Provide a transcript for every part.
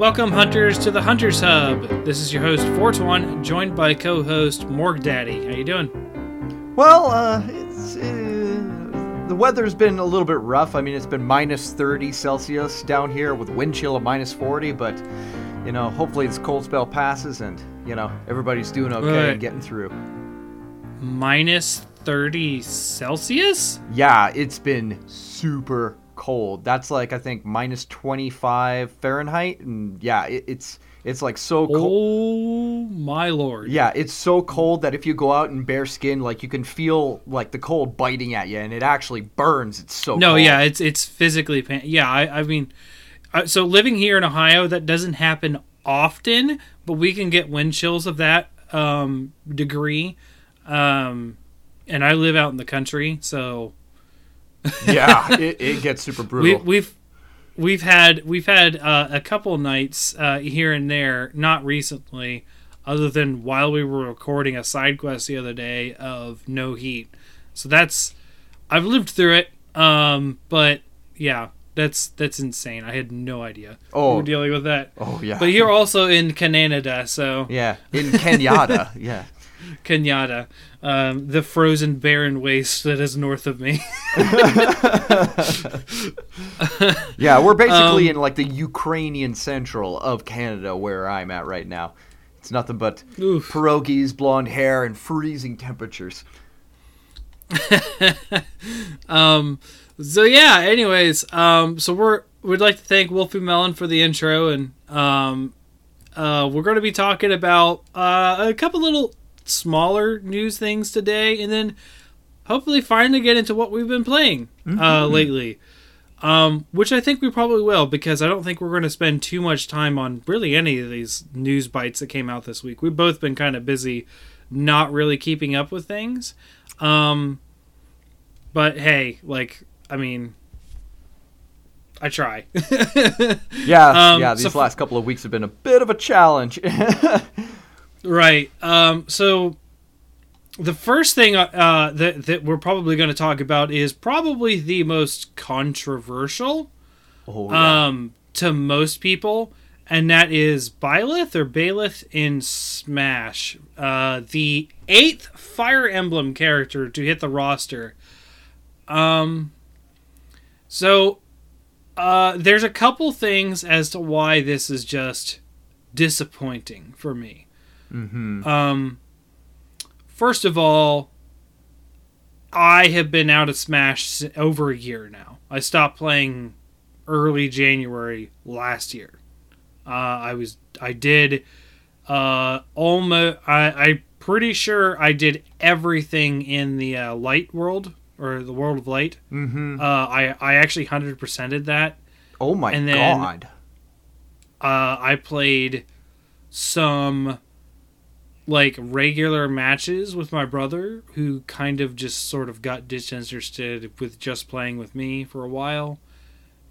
Welcome, hunters, to the Hunters Hub. This is your host, Fortuan, joined by co-host Morg Daddy. How you doing? Well, uh, it's uh, the weather's been a little bit rough. I mean, it's been minus 30 Celsius down here with wind chill of minus 40, but you know, hopefully this cold spell passes and you know everybody's doing okay Right. and getting through. Minus 30 Celsius? Yeah, it's been super cold. That's like I think minus 25 Fahrenheit, and yeah, it, it's it's like so cold. Oh my lord. Yeah, it's so cold that if you go out in bare skin, like you can feel like the cold biting at you, and it actually burns. It's so No, cold. yeah, it's it's physically pain. Yeah, I, I mean, uh, so living here in Ohio, that doesn't happen often, but we can get wind chills of that um, degree. Um, and I live out in the country, so yeah, it, it gets super we, brutal. we've we've had we've had uh, a couple nights uh, here and there, not recently, other than while we were recording a side quest the other day of no heat. So that's I've lived through it, um, but yeah, that's that's insane. I had no idea Oh. we were dealing with that. oh yeah, But you're also in Canada, so yeah, in Kenyatta, yeah. Kenyatta, um, the frozen barren waste that is north of me. Yeah, we're basically Um, in like the Ukrainian central of Canada where I'm at right now. It's nothing but Oof. pierogies, blonde hair, and freezing temperatures. Um, so yeah. Anyways, um, so we're we'd like to thank Wolfie Melon for the intro, and um, uh, we're going to be talking about uh, a couple little smaller news things today, and then hopefully finally get into what we've been playing uh, lately. Um, which I think we probably will because I don't think we're going to spend too much time on really any of these news bites that came out this week. We've both been kind of busy, not really keeping up with things. Um, but hey, like, I mean, I try. Yeah, Um, yeah. so These f- last couple of weeks have been a bit of a challenge. right. Um, so the first thing uh, that that we're probably going to talk about is probably the most controversial oh, yeah. um, to most people, and that is Byleth or Baelith in Smash, uh, the eighth Fire Emblem character to hit the roster. Um, so uh, there's a couple things as to why this is just disappointing for me. Mm-hmm. Um, first of all, I have been out of Smash over a year now. I stopped playing early January last year. Uh, I was I did uh, almost I I pretty sure I did everything in the uh, light world or the world of light. Mm-hmm. Uh, I I actually hundred percented that. oh my and then- god. uh, I played some like regular matches with my brother, who kind of just sort of got disinterested with just playing with me for a while,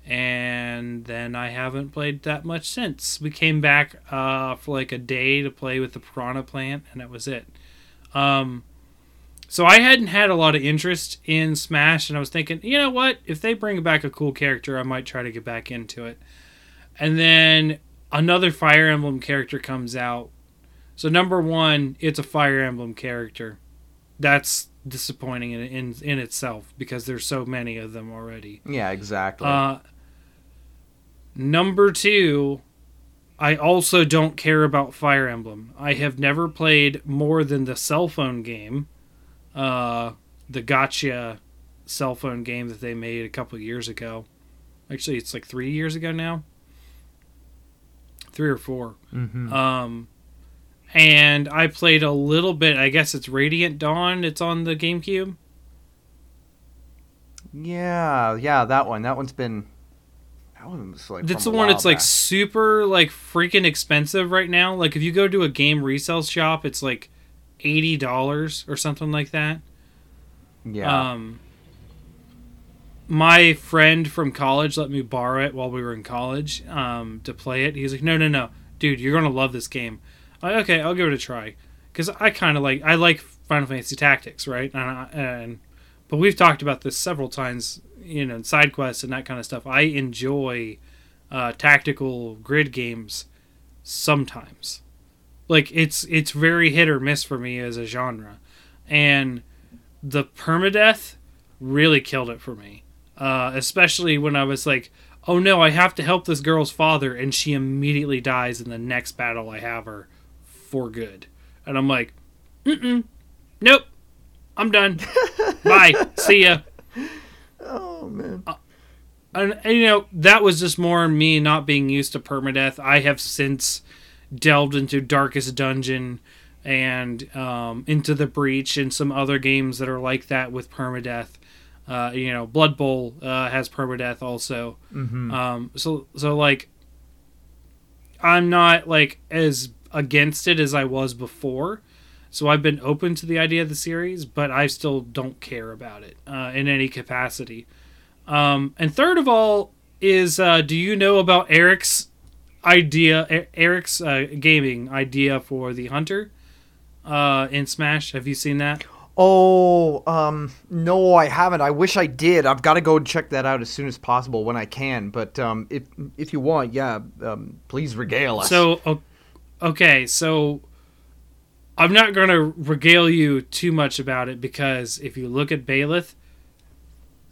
and then I haven't played that much since. We came back uh, for like a day to play with the piranha plant, and that was it. Um, so I hadn't had a lot of interest in Smash, and I was thinking, you know what? If they bring back a cool character, I might try to get back into it. And then another Fire Emblem character comes out. So number one, it's a Fire Emblem character. That's disappointing in in, in itself because there's so many of them already. Yeah, exactly. Uh, number two, I also don't care about Fire Emblem. I have never played more than the cell phone game, uh, the gacha cell phone game that they made a couple years ago. Actually, it's like three years ago now. Three or four. mm-hmm. Um, and I played a little bit. I guess it's Radiant Dawn. It's on the GameCube. yeah, yeah, that one. That one's been. That one's like. That's the one that's like super like freaking expensive right now. Like if you go to a game resale shop, it's like eighty dollars or something like that. Yeah. Um, my friend from college let me borrow it while we were in college um, to play it. He's like, "No, no, no, dude, you're gonna love this game." Like, okay, I'll give it a try because I kind of like I like Final Fantasy Tactics, right? And, I, and but we've talked about this several times, you know, side quests and that kind of stuff. I enjoy uh, tactical grid games sometimes. Like it's it's very hit or miss for me as a genre, and the permadeath really killed it for me. Uh, especially when I was like, "Oh no, I have to help this girl's father," and she immediately dies in the next battle I have her for good, and I'm like, "Mm-mm, nope, I'm done. Bye, see ya." Oh man. and, and, you know that was just more me not being used to permadeath. I have since delved into Darkest Dungeon and um, into the Breach and some other games that are like that with permadeath. Uh, you know, Blood Bowl uh, has permadeath also. Mm-hmm. Um, so so like, I'm not like as against it as I was before. So I've been open to the idea of the series, but I still don't care about it uh, in any capacity. Um, and third of all is, uh, do you know about Eric's idea, Eric's uh, gaming idea for the Hunter uh, in Smash? Have you seen that? Oh, um, no, I haven't. I wish I did. I've got to go check that out as soon as possible when I can. But um, if if you want, yeah, um, please regale us. So, okay, so I'm not going to regale you too much about it because if you look at Byleth,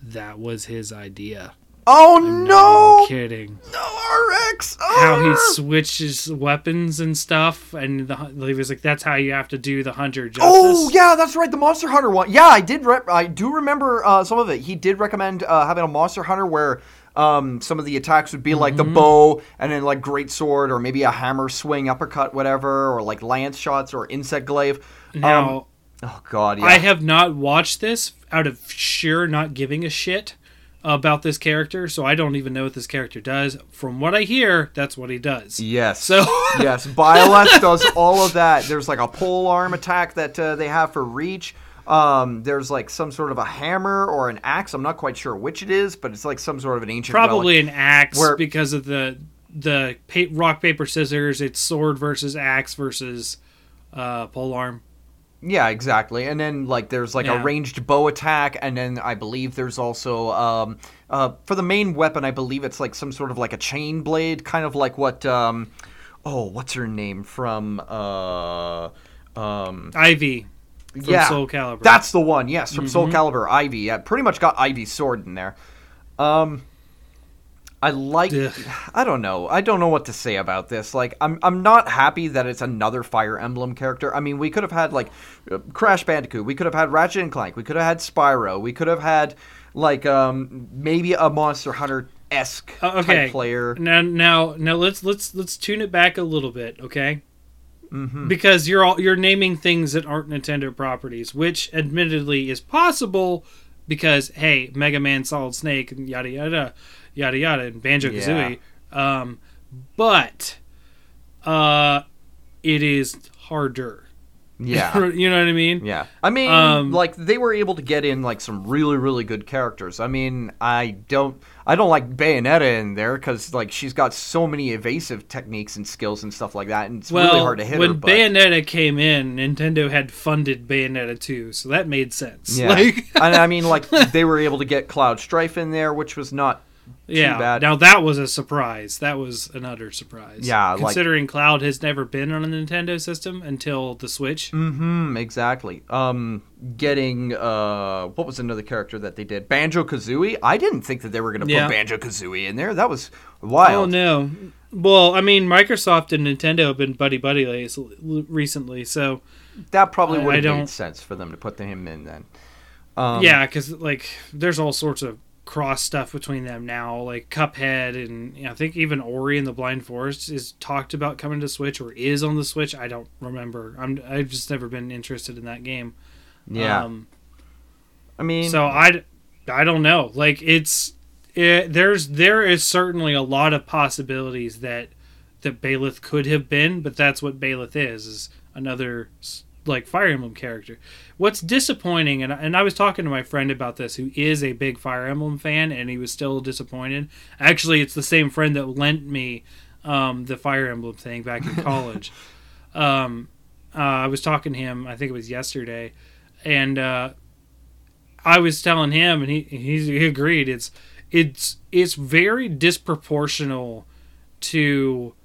that was his idea. Oh I'm no! kidding. No Eric's. Oh. How he switches weapons and stuff, and the, he was like, "That's how you have to do the hunter justice." Oh yeah, that's right. The Monster Hunter one. Yeah, I did. Re- I do remember uh, some of it. He did recommend uh, having a Monster Hunter where um, some of the attacks would be like mm-hmm. the bow and then like great sword or maybe a hammer swing uppercut whatever or like lance shots or insect glaive. Now, um, oh god, yeah. I have not watched this out of sheer not giving a shit about this character, so I don't even know what this character does. From what I hear, that's what he does. Yes. So yes, Byleth does all of that. There's like a pole arm attack that uh, they have for reach. Um, there's like some sort of a hammer or an axe. I'm not quite sure which it is, but it's like some sort of an ancient. Probably relic an axe where, because of the the pa- rock paper scissors. It's sword versus axe versus uh, pole arm. Yeah, exactly. And then like there's like yeah. a ranged bow attack, and then I believe there's also um, uh, for the main weapon. I believe it's like some sort of like a chain blade, kind of like what. Um, oh, what's her name from? Uh, um, Ivy. From yeah, Soul Calibur. That's the one. Yes, from mm-hmm. Soul Calibur, Ivy. Yeah, pretty much got Ivy's sword in there. Um, I like. Ugh. I don't know. I don't know what to say about this. Like, I'm I'm not happy that it's another Fire Emblem character. I mean, we could have had like Crash Bandicoot. We could have had Ratchet and Clank. We could have had Spyro. We could have had like um maybe a Monster Hunter esque uh, okay. player. Now now now let's let's let's tune it back a little bit, okay? Mm-hmm. Because you're all you're naming things that aren't Nintendo properties, which admittedly is possible because hey, Mega Man, Solid Snake, and yada yada yada yada, and Banjo Kazooie. Yeah. Um, but uh, it is harder. Yeah. you know what I mean? Yeah. I mean, um, like they were able to get in like some really really good characters. I mean, I don't I don't like Bayonetta in there cuz like she's got so many evasive techniques and skills and stuff like that and it's well, really hard to hit when her. When Bayonetta came in, Nintendo had funded Bayonetta 2, so that made sense. Yeah. Like and I mean like they were able to get Cloud Strife in there, which was not yeah. Now that was a surprise. That was an utter surprise. Yeah, considering like, Cloud has never been on a Nintendo system until the Switch. Mm-hmm. Exactly. Um, getting uh, what was another character that they did? Banjo Kazooie. I didn't think that they were going to put Banjo Kazooie in there. That was wild. Oh no. Well, I mean, Microsoft and Nintendo have been buddy buddy recently, so that probably would have made sense for them to put him in then. Um, yeah, because like there's all sorts of cross stuff between them now. Like Cuphead and you know, I think even Ori and the Blind Forest is talked about coming to Switch or is on the Switch. I don't remember. I'm I've just never been interested in that game. Yeah. Um, I mean, so I I don't know. Like it's it, there's there is certainly a lot of possibilities that that Byleth could have been, but that's what Byleth is is another like Fire Emblem character. What's disappointing, and and I was talking to my friend about this, who is a big Fire Emblem fan, and he was still disappointed. Actually, it's the same friend that lent me um, the Fire Emblem thing back in college. um, uh, I was talking to him, I think it was yesterday, and uh, I was telling him, and he he agreed. It's it's it's very disproportional to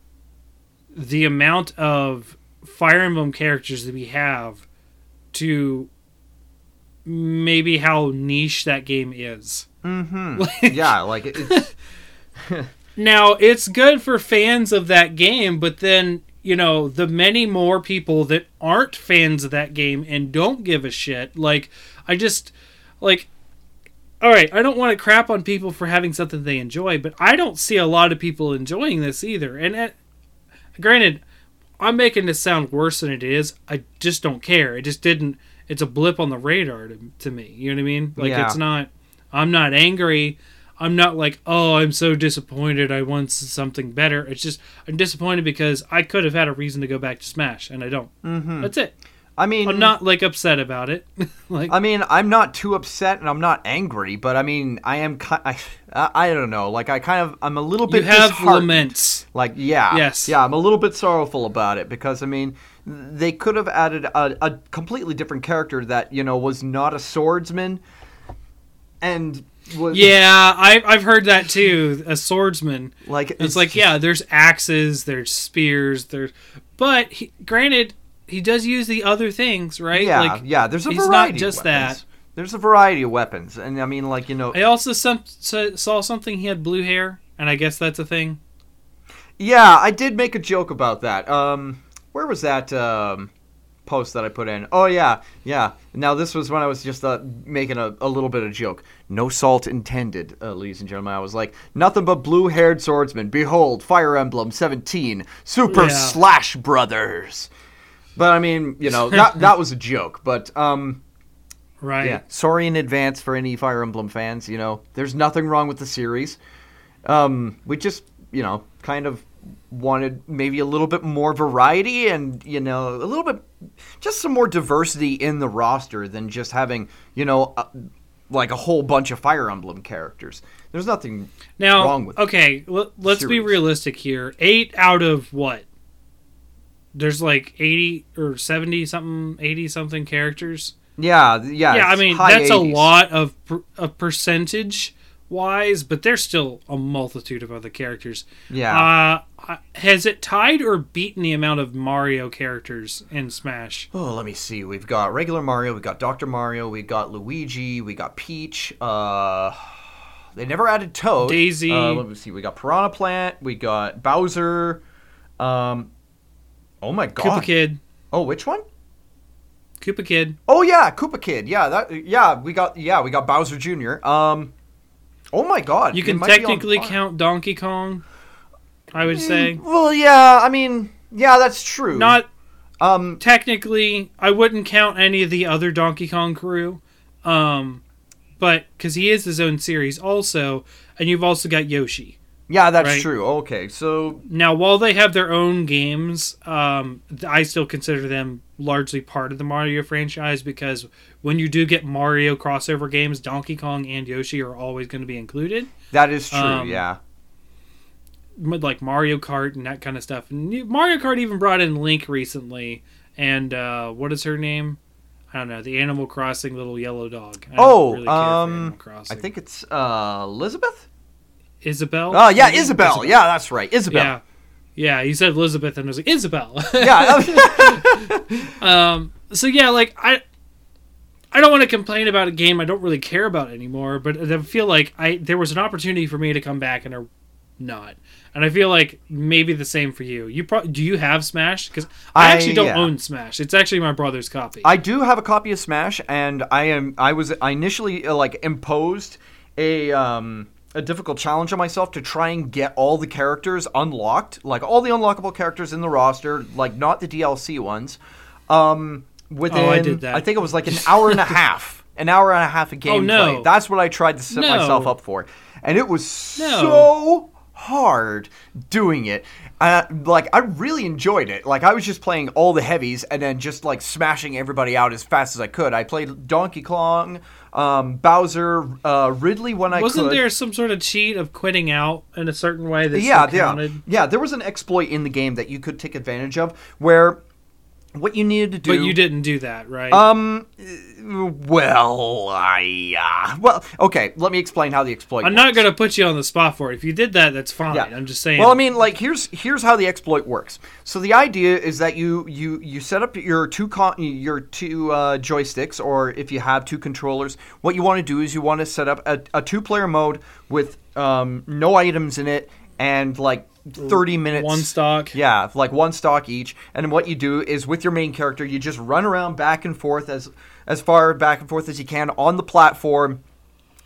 the amount of Fire Emblem characters that we have to maybe how niche that game is. Mm-hmm. yeah, like it, it's Now, it's good for fans of that game, but then, you know, the many more people that aren't fans of that game and don't give a shit, like, I just, like, all right, I don't want to crap on people for having something they enjoy, but I don't see a lot of people enjoying this either. And uh, granted, I'm making this sound worse than it is. I just don't care. It just didn't. It's a blip on the radar to, to me. You know what I mean? Like Yeah. it's not. I'm not angry. I'm not like, oh, I'm so disappointed. I want something better. It's just I'm disappointed because I could have had a reason to go back to Smash, and I don't. Mhm. That's it. I mean, I'm not like upset about it. like I mean, I'm not too upset and I'm not angry, but I mean, I am. ki- I, I, don't know. Like, I kind of, I'm a little bit. you have laments. Like, yeah, Yes. yeah. I'm a little bit sorrowful about it because I mean, they could have added a, a completely different character that you know was not a swordsman, and was Yeah, I, I've heard that too. A swordsman. like It's, like, yeah, there's axes, there's spears, there's. But he, granted, he does use the other things, right? yeah, like, yeah. There's a he's not variety. just of weapons. that. There's a variety of weapons, and I mean, like you know, I also some, saw something he had blue hair, and I guess that's a thing. Yeah, I did make a joke about that. Um, where was that um, post that I put in? Oh yeah, yeah. Now this was when I was just uh, making a, a little bit of joke. No salt intended, uh, ladies and gentlemen. I was like, nothing but blue-haired swordsman. Behold, Fire Emblem 17, Super Yeah. Slash Brothers. But I mean, you know, that that was a joke. But um, Right. yeah, sorry in advance for any Fire Emblem fans. You know, there's nothing wrong with the series. Um, we just, you know, kind of wanted maybe a little bit more variety and, you know, a little bit, just some more diversity in the roster than just having, you know, a, like a whole bunch of Fire Emblem characters. There's nothing Now, wrong with okay, l- let's be realistic here. Eight out of what? There's like 80 or 70 something, 80 something characters. Yeah, yeah. yeah, I mean that's a lot of of percentage wise, but there's still a multitude of other characters. Yeah. Uh, has it tied or beaten the amount of Mario characters in Smash? Oh, let me see. We've got regular Mario, we've got Dr. Mario, we've got Luigi, we got Peach. Uh, they never added Toad. Daisy. Uh, let me see. We got Piranha Plant. We got Bowser. Um, oh my god. Koopa Kid, Oh, which one? Koopa Kid. Oh yeah, Koopa Kid. Yeah, that. Yeah, we got. Yeah, we got Bowser Jr. Um. Oh my god. You can might be on technically count Donkey Kong. I would say Well, yeah. I mean, yeah, that's true. not Um. technically. I wouldn't count any of the other Donkey Kong crew, um, but because he is his own series also, and you've also got Yoshi. Yeah, that's Right. true. Okay, so Now, while they have their own games, um, I still consider them largely part of the Mario franchise because when you do get Mario crossover games, Donkey Kong and Yoshi are always going to be included, that is true. Um, yeah. like Mario Kart and that kind of stuff. And Mario Kart even brought in Link recently, and uh, what is her name? I don't know. The Animal Crossing little yellow dog. I Oh, really um, I think it's uh Elizabeth. Isabel. Oh yeah, maybe? Isabel. Yeah, that's right, Isabel. Yeah. Yeah, you said Elizabeth, and I was like Isabel. Yeah. Um. So yeah, like I, I don't want to complain about a game I don't really care about anymore, but I feel like I there was an opportunity for me to come back and not, and I feel like maybe the same for you. You pro- do you have Smash? Because I, I- actually don't yeah. own Smash. It's actually my brother's copy. I do have a copy of Smash, and I am. I was. I initially uh, like imposed a um a difficult challenge on myself to try and get all the characters unlocked, like all the unlockable characters in the roster, like not the DLC ones. Um, within Oh, I did that. I think it was like an hour and a half. An hour and a half of gameplay. Oh, no. That's what I tried to set No. myself up for, and it was No. so hard doing it. Uh, like I really enjoyed it. Like I was just playing all the heavies and then just like smashing everybody out as fast as I could. I played Donkey Kong, um, Bowser, uh, Ridley when I Wasn't could. there some sort of cheat of quitting out in a certain way that yeah, yeah, yeah. There was an exploit in the game that you could take advantage of where what you needed to do. But you didn't do that, right? Um. Well, I. Uh, well, okay. Let me explain how the exploit. I'm works. not gonna put you on the spot for it. If you did that, that's fine. Yeah. I'm just saying. Well, I mean, like here's here's how the exploit works. So the idea is that you you you set up your two con- your two uh, joysticks, or if you have two controllers, what you want to do is you want to set up a, a two player mode with um, no items in it and like 30 minutes one stock. yeah, like one stock each. And what you do is with your main character, you just run around back and forth as as far back and forth as you can on the platform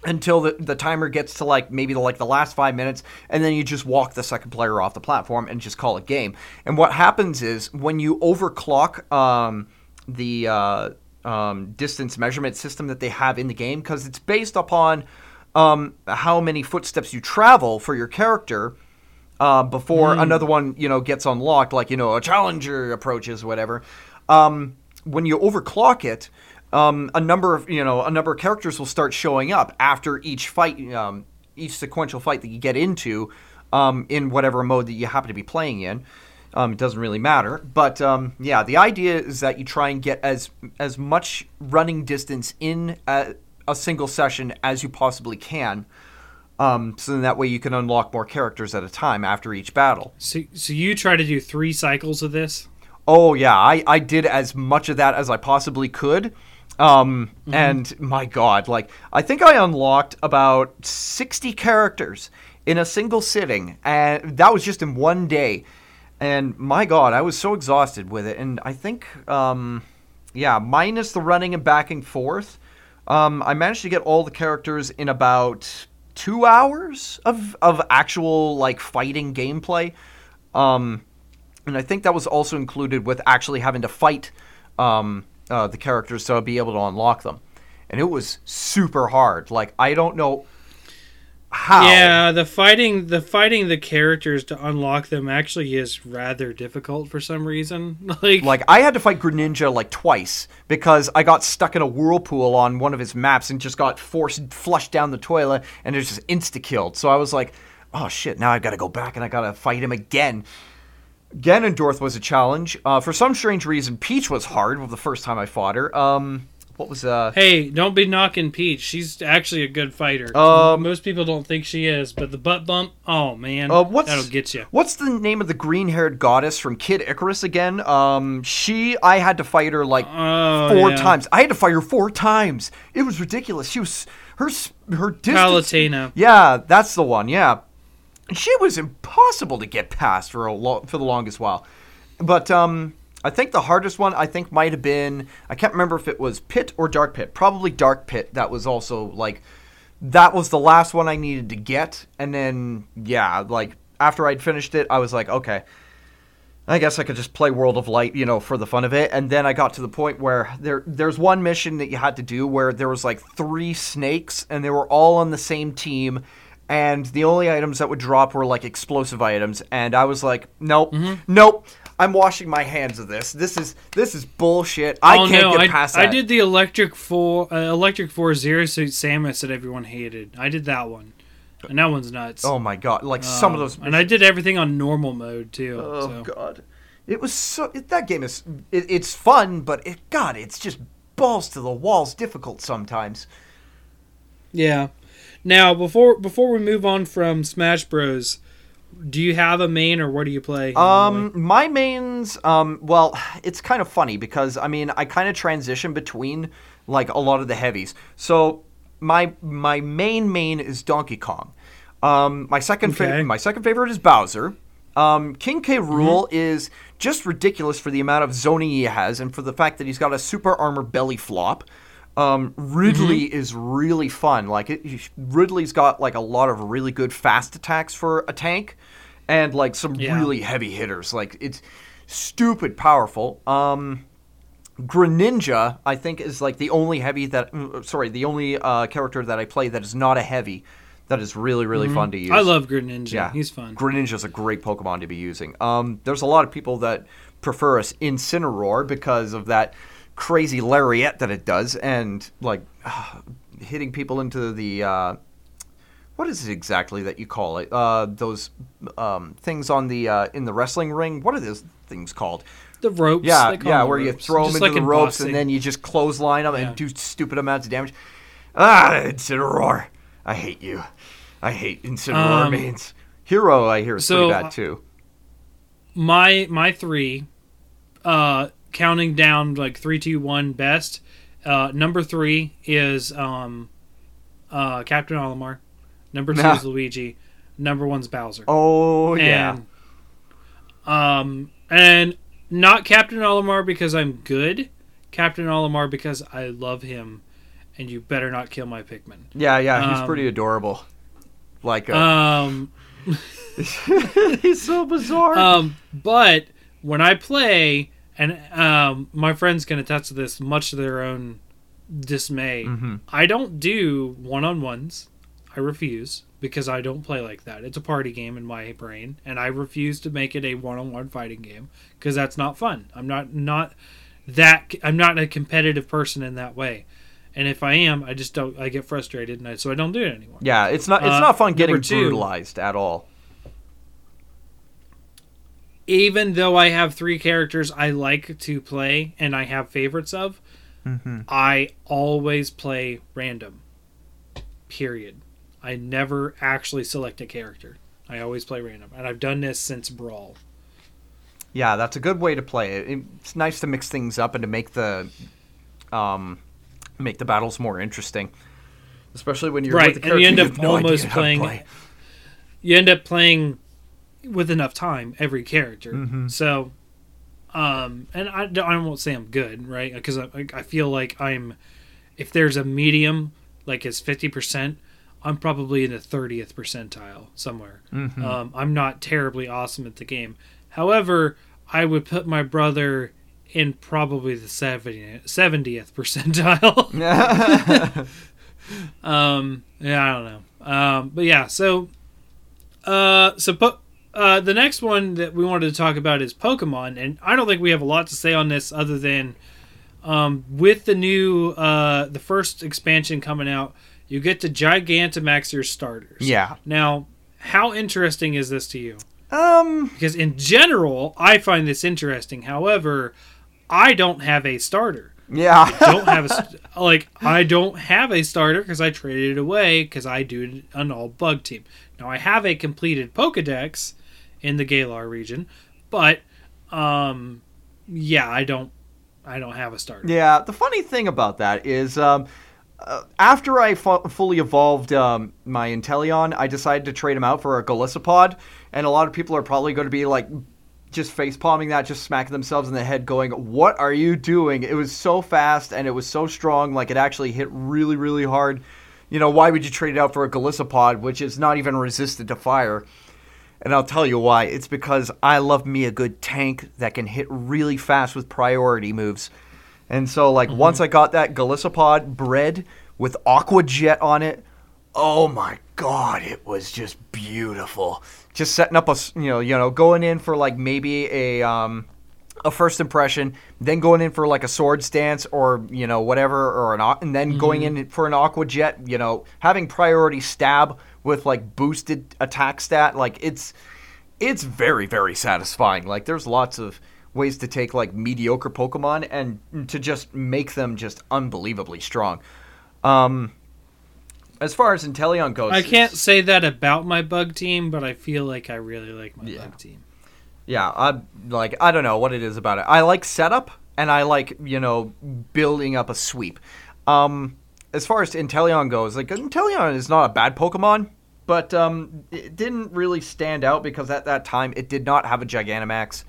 until the, the timer gets to like maybe the, like the last five minutes and then you just walk the second player off the platform and just call it game and what happens is when you overclock um, the uh, um, distance measurement system that they have in the game because it's based upon um, how many footsteps you travel for your character uh, before another one you know gets unlocked like you know a challenger approaches whatever. Um, when you overclock it um, a number of you know a number of characters will start showing up after each fight um, each sequential fight that you get into um, in whatever mode that you happen to be playing in. Um, it doesn't really matter but um, yeah the idea is that you try and get as as much running distance in a, a single session as you possibly can um, so then that way you can unlock more characters at a time after each battle So, so you try to do three cycles of this. Oh yeah, I, I did as much of that as I possibly could. Um, and my god, like I think I unlocked about 60 characters in a single sitting and that was just in one day. And my god, I was so exhausted with it and I think um, yeah, minus the running and back and forth, um, I managed to get all the characters in about 2 hours of of actual like fighting gameplay. Um, and I think that was also included with actually having to fight um, uh, the characters to be able to unlock them. And it was super hard. Like I don't know how. Yeah, the fighting the fighting the characters to unlock them actually is rather difficult for some reason. Like, Like I had to fight Greninja like twice because I got stuck in a whirlpool on one of his maps and just got forced flushed down the toilet and it was just insta killed. So I was like, oh shit, now I've got to go back and I got to fight him again. Ganondorf was a challenge. Uh, for some strange reason, Peach was hard the first time I fought her. Um, what was uh? hey, don't be knocking Peach. She's actually a good fighter. Um, Most people don't think she is, but the butt bump, oh man, Uh, what's that'll get you. What's the name of the green-haired goddess from Kid Icarus again? Um, she, I had to fight her like Oh, four yeah. times. I had to fight her four times. It was ridiculous. She was her her distance. Palutena. Yeah, that's the one. Yeah, she was impossible to get past for a lo- for the longest while. But um, I think the hardest one I think might have been I can't remember if it was Pit or Dark Pit. Probably Dark Pit. That was also like that was the last one I needed to get, and then yeah, like after I'd finished it, I was like, okay. I guess I could just play World of Light, you know, for the fun of it. And then I got to the point where there there's one mission that you had to do where there was like three snakes and they were all on the same team and the only items that would drop were like explosive items and I was like, nope. Mm-hmm. Nope. I'm washing my hands of this. This is this is bullshit. I oh can't no, get I, past I did the electric four, uh, electric four zero suit Samus that everyone hated. I did that one, and that one's nuts. Oh my god, like some of Um, those and I did everything on normal mode too. Oh so. god, it was so. It, that game is. It, it's fun, but it God, it's just balls to the walls difficult sometimes. Yeah. Now before before we move on from Smash Bros, do you have a main or what do you play? Um, my mains. Um, well, it's kind of funny because I mean I kind of transition between like a lot of the heavies. So my my main main is Donkey Kong. Um, my second Okay. favorite my second favorite is Bowser. Um, King K. Mm-hmm. Rool is just ridiculous for the amount of zoning he has and for the fact that he's got a super armor belly flop. Um, Ridley Mm-hmm. is really fun. Like it, Ridley's got like a lot of really good fast attacks for a tank, and like some Yeah. really heavy hitters. Like it's stupid powerful. Um, Greninja, I think, is like the only heavy that. mm, Sorry, the only uh, character that I play that is not a heavy. That is really really fun to use. Mm-hmm. I love Greninja. Yeah, He's fun. Greninja's a great Pokemon to be using. Um, there's a lot of people that prefer us Incineroar because of that crazy lariat that it does, and like hitting people into the uh, what is it exactly that you call it? Uh, those um, things on the uh, in the wrestling ring. What are those things called? the ropes. Yeah, They call yeah, where the you throw them Just into like the in ropes boxing. and then you just clothesline them Yeah. and do stupid amounts of damage. Ah, Incineroar. I hate you. I hate Incineroar Um, mains. Hero, I hear, is so, pretty uh, bad too. my my three, uh, counting down like three, two, one, best. Uh, number three is um, uh, Captain Olimar. Number two is Luigi. Number one's Bowser. Oh, yeah. And, um, and not Captain Olimar because I'm good. Captain Olimar because I love him, and you better not kill my Pikmin. Yeah, yeah, he's um, pretty adorable. Like, uh, Um, he's so bizarre. um, but when I play, and um, my friends can attest to this, much to their own dismay, Mhm. I don't do one on ones. I refuse because I don't play like that. It's a party game in my brain, and I refuse to make it a one on one fighting game because that's not fun. I'm not not that I'm not a competitive person in that way. And if I am, I just don't. I get frustrated, and I, so I don't do it anymore. yeah, it's not it's uh, not fun getting two- brutalized at all. Even though I have three characters I like to play and I have favorites of, Mm-hmm. I always play random. Period. I never actually select a character. I always play random, and I've done this since Brawl. Yeah, that's a good way to play it. It's nice to mix things up and to make the um make the battles more interesting. Especially when you're Right, with the and you end up no almost to playing- play. You end up playing with enough time every character, Mhm. so. Um, and I, I won't say I'm good, right? Because I, I feel like I'm, if there's a medium, like it's fifty percent, I'm probably in the thirtieth percentile somewhere. Mhm. Um, I'm not terribly awesome at the game. However, I would put my brother in probably the 70, 70th percentile. um, yeah, I don't know. Um, but yeah, so uh, so po- uh, the next one that we wanted to talk about is Pokemon, and I don't think we have a lot to say on this other than um, with the new uh, the first expansion coming out, you get to Gigantamax your starters. yeah. Now, how interesting is this to you? Um Because in general, I find this interesting. However, I don't have a starter. yeah. I Don't have a like I don't have a starter because I traded it away because I do an all bug team. Now I have a completed Pokedex in the Galar region, but um, yeah, I don't I don't have a starter. Yeah, the funny thing about that is, um, uh, after I fu- fully evolved um, my Inteleon, I decided to trade him out for a Golisopod, and a lot of people are probably going to be like, just face palming that, just smacking themselves in the head, going, "What are you doing?" It was so fast and it was so strong, like it actually hit really, really hard. You know, why would you trade it out for a Golisopod, which is not even resistant to fire? And I'll tell you why. It's because I love me a good tank that can hit really fast with priority moves. And so, like, once I got that Golisopod bred with Aqua Jet on it, oh my god, it was just beautiful. Just setting up a, you know, you know, going in for like maybe a um, a first impression, then going in for like a swords dance or you know whatever, or an and then going in for an Aqua Jet. You know, having priority stab with like boosted attack stat, like it's it's very very satisfying. Like there's lots of ways to take like mediocre Pokemon and to just make them just unbelievably strong. Um, as far as Inteleon goes, I can't say that about my bug team, but I feel like I really like my Yeah. bug team. Yeah, I like I don't know what it is about it. I like setup and I like you know building up a sweep. Um, as far as Inteleon goes, like Inteleon is not a bad Pokemon, but um, it didn't really stand out because at that time it did not have a Gigantamax,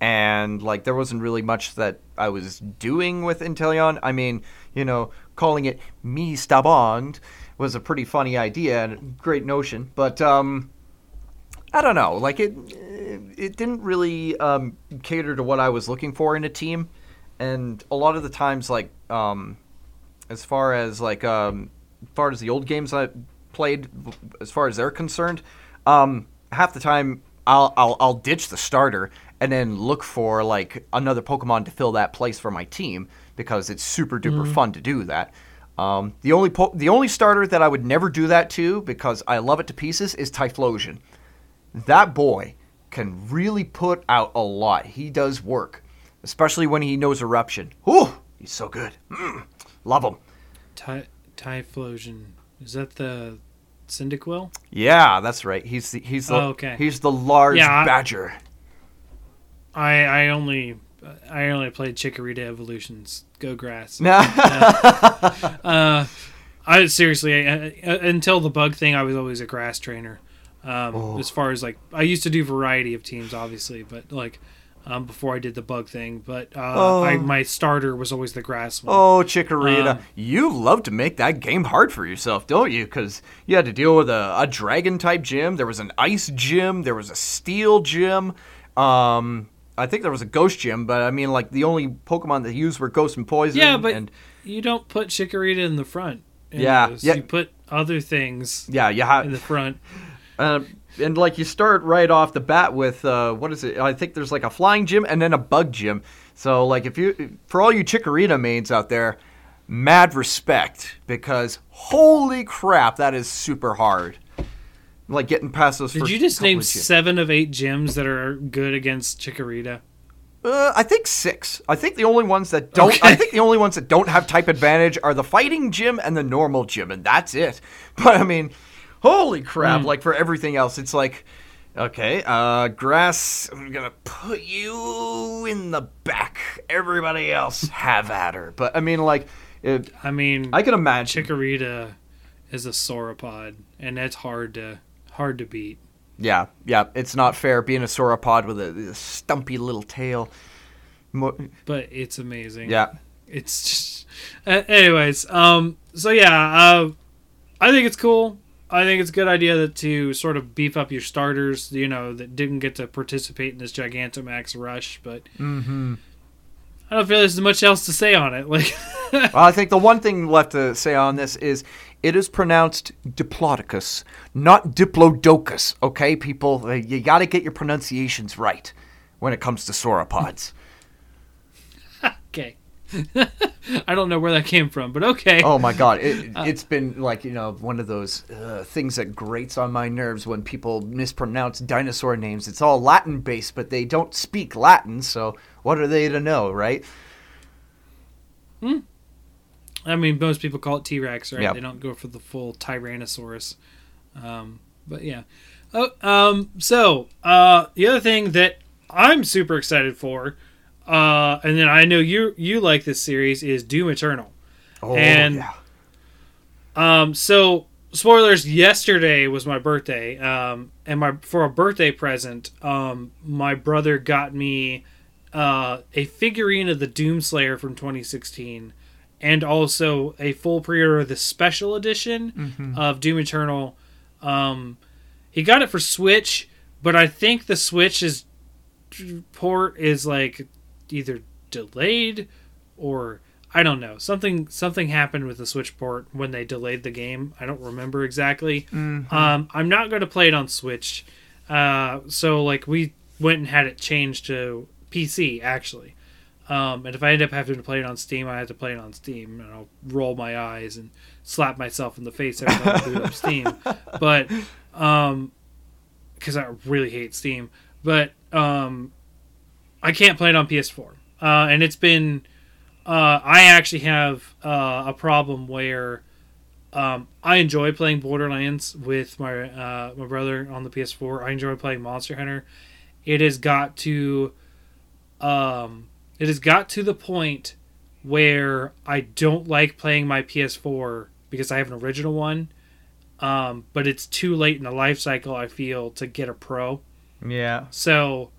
and like there wasn't really much that I was doing with Inteleon. I mean, you know, calling it me Stabond was a pretty funny idea and a great notion, but um. I don't know. Like it, it didn't really um, cater to what I was looking for in a team, and a lot of the times, like um, as far as like um, as far as the old games I played, as far as they're concerned, um, half the time I'll, I'll I'll ditch the starter and then look for like another Pokemon to fill that place for my team because it's super duper fun to do that. Um, the only po- the only starter that I would never do that to because I love it to pieces is Typhlosion that boy can really put out a lot. He does work. especially when he knows eruption. Whew, he's so good. Mm, love him. Ty Typhlosion. Is that the Cyndaquil? Yeah, that's right. He's the he's the Oh, okay. he's the large Yeah, badger. I I only I only played Chikorita evolutions. Go grass. Nah. Uh, I seriously I, I, until the bug thing, I was always a grass trainer. Um, Oh. As far as like, I used to do variety of teams, obviously, but like um, before I did the bug thing. But uh, Oh. I, my starter was always the grass one. Oh, Chikorita, Um, you love to make that game hard for yourself, don't you? Because you had to deal with a, a dragon type gym. There was an ice gym. There was a steel gym. Um, I think there was a ghost gym, but I mean, like the only Pokemon that used were ghost and poison. yeah, but and you don't put Chikorita in the front. in Yeah, those. yeah. You put other things yeah, you in the front. Uh, and like you start right off the bat with uh, what is it? I think there's like a flying gym and then a bug gym. So like if you for all you Chikorita mains out there, mad respect because holy crap, that is super hard. Like getting past those. Did you just name of seven of eight gyms that are good against Chikorita? Uh, I think six. I think the only ones that don't. I think the only ones that don't have type advantage are the fighting gym and the normal gym, and that's it. But I mean, holy crap! Hmm. Like for everything else, it's like, okay, uh, grass. I'm gonna put you in the back. Everybody else have at her. But I mean, like, it, I mean, I can imagine. Chikorita is a sauropod, and that's hard to hard to beat. Yeah, yeah. It's not fair being a sauropod with a, a stumpy little tail. But it's amazing. yeah. It's just. Uh, anyways, um. So yeah, uh, I think it's cool. I think it's a good idea that to sort of beef up your starters. You know that didn't get to participate in this Gigantamax rush, but Mm-hmm. I don't feel there's much else to say on it. Like, Well, I think the one thing left to say on this is it is pronounced Diplodocus, not Diplodocus. Okay, people, you got to get your pronunciations right when it comes to sauropods. I don't know where that came from, but okay. oh my God, it, it's been like you know one of those uh, things that grates on my nerves when people mispronounce dinosaur names. It's all Latin based, but they don't speak Latin, so what are they to know, right? Hmm. I mean, most people call it T Rex, right? Yep. They don't go for the full Tyrannosaurus. Um, but yeah. Oh, um, so uh, the other thing that I'm super excited for, uh, and then I know you you like this series is Doom Eternal. Oh And- yeah. Um, so spoilers. Yesterday was my birthday, um, and my for a birthday present, um, my brother got me uh, a figurine of the Doomslayer from 2016, and also a full pre-order of the special edition of Doom Eternal. Um, he got it for Switch, but I think the Switch is port is like either delayed or I don't know. Something something happened with the Switch port when they delayed the game. I don't remember exactly. Um, I'm not going to play it on Switch. Uh, so like we went and had it changed to PC actually. Um, and if I end up having to play it on Steam, I have to play it on Steam, and I'll roll my eyes and slap myself in the face every time I boot up Steam. But um, because I really hate Steam, but um, I can't play it on PS4, uh, and it's been. Uh, I actually have uh, a problem where um, I enjoy playing Borderlands with my uh, my brother on the PS4. I enjoy playing Monster Hunter. It has got to, um, it has got to the point where I don't like playing my PS4 because I have an original one, um, but it's too late in the life cycle. I feel to get a Pro. Yeah. So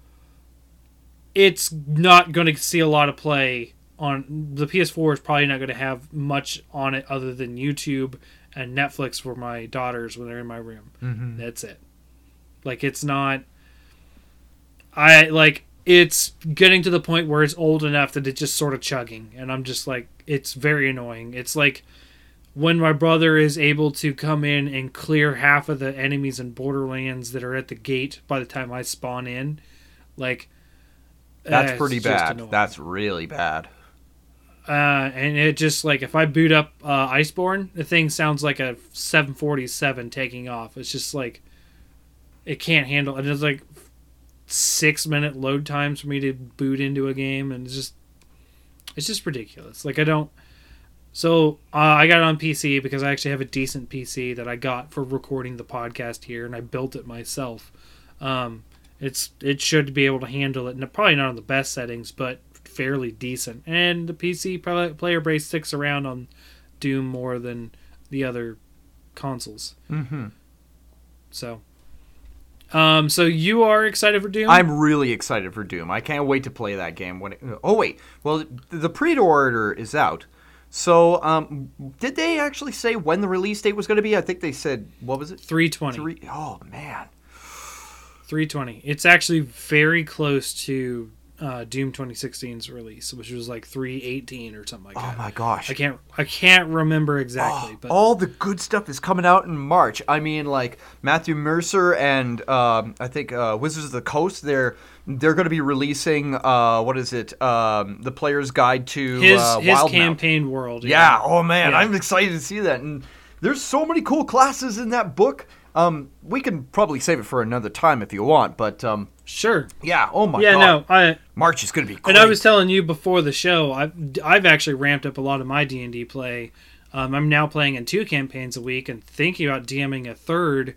it's not going to see a lot of play on the PS4 is probably not going to have much on it other than YouTube and Netflix for my daughters when they're in my room. Mm-hmm. That's it. Like it's not I like it's getting to the point where it's old enough that it's just sort of chugging and I'm just like it's very annoying. It's like when my brother is able to come in and clear half of the enemies in Borderlands that are at the gate by the time I spawn in, like That's uh, pretty bad. That's really bad. uh, and it just like if I boot up uh, Iceborne, the thing sounds like a 747 taking off. It's just like it can't handle. And it's like six minute load times for me to boot into a game, and it's just it's just ridiculous. Like I don't. So uh, I got it on PC because I actually have a decent PC that I got for recording the podcast here, and I built it myself. Um, it's it should be able to handle it, and probably not on the best settings, but fairly decent. And the PC player base sticks around on Doom more than the other consoles. Mm-hmm. So, um, so you are excited for Doom? I'm really excited for Doom. I can't wait to play that game. When it, oh wait, well the pre-order is out. So, um, did they actually say when the release date was going to be? I think they said what was it? Three twenty. Three. Oh man. 320. It's actually very close to uh, Doom 2016's release, which was like 318 or something like oh that. Oh my gosh. I can't I can't remember exactly, Oh, but all the good stuff is coming out in March. I mean, like Matthew Mercer and um, I think uh, Wizards of the Coast. They're they're going to be releasing uh, what is it? Um, the Player's Guide to his uh, his Wildemount. campaign world. Yeah. Oh man, Yeah. I'm excited to see that. And there's so many cool classes in that book. Um, we can probably save it for another time if you want. But um, Sure. yeah. Oh my yeah, god. no, I March is going to be. Great. and I was telling you before the show, I've I've actually ramped up a lot of my D and D play. Um, I'm now playing in two campaigns a week and thinking about DMing a third.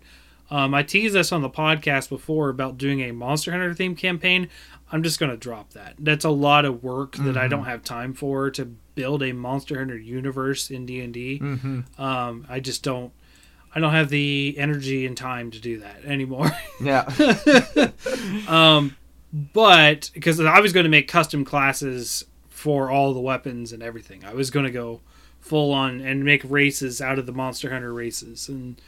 Um, I teased us on the podcast before about doing a Monster Hunter themed campaign. I'm just going to drop that. That's a lot of work that I don't have time for to build a Monster Hunter universe in D and D. Um, I just don't. I don't have the energy and time to do that anymore. yeah. but because I was going to make custom classes for all the weapons and everything, I was going to go full on and make races out of the Monster Hunter races, and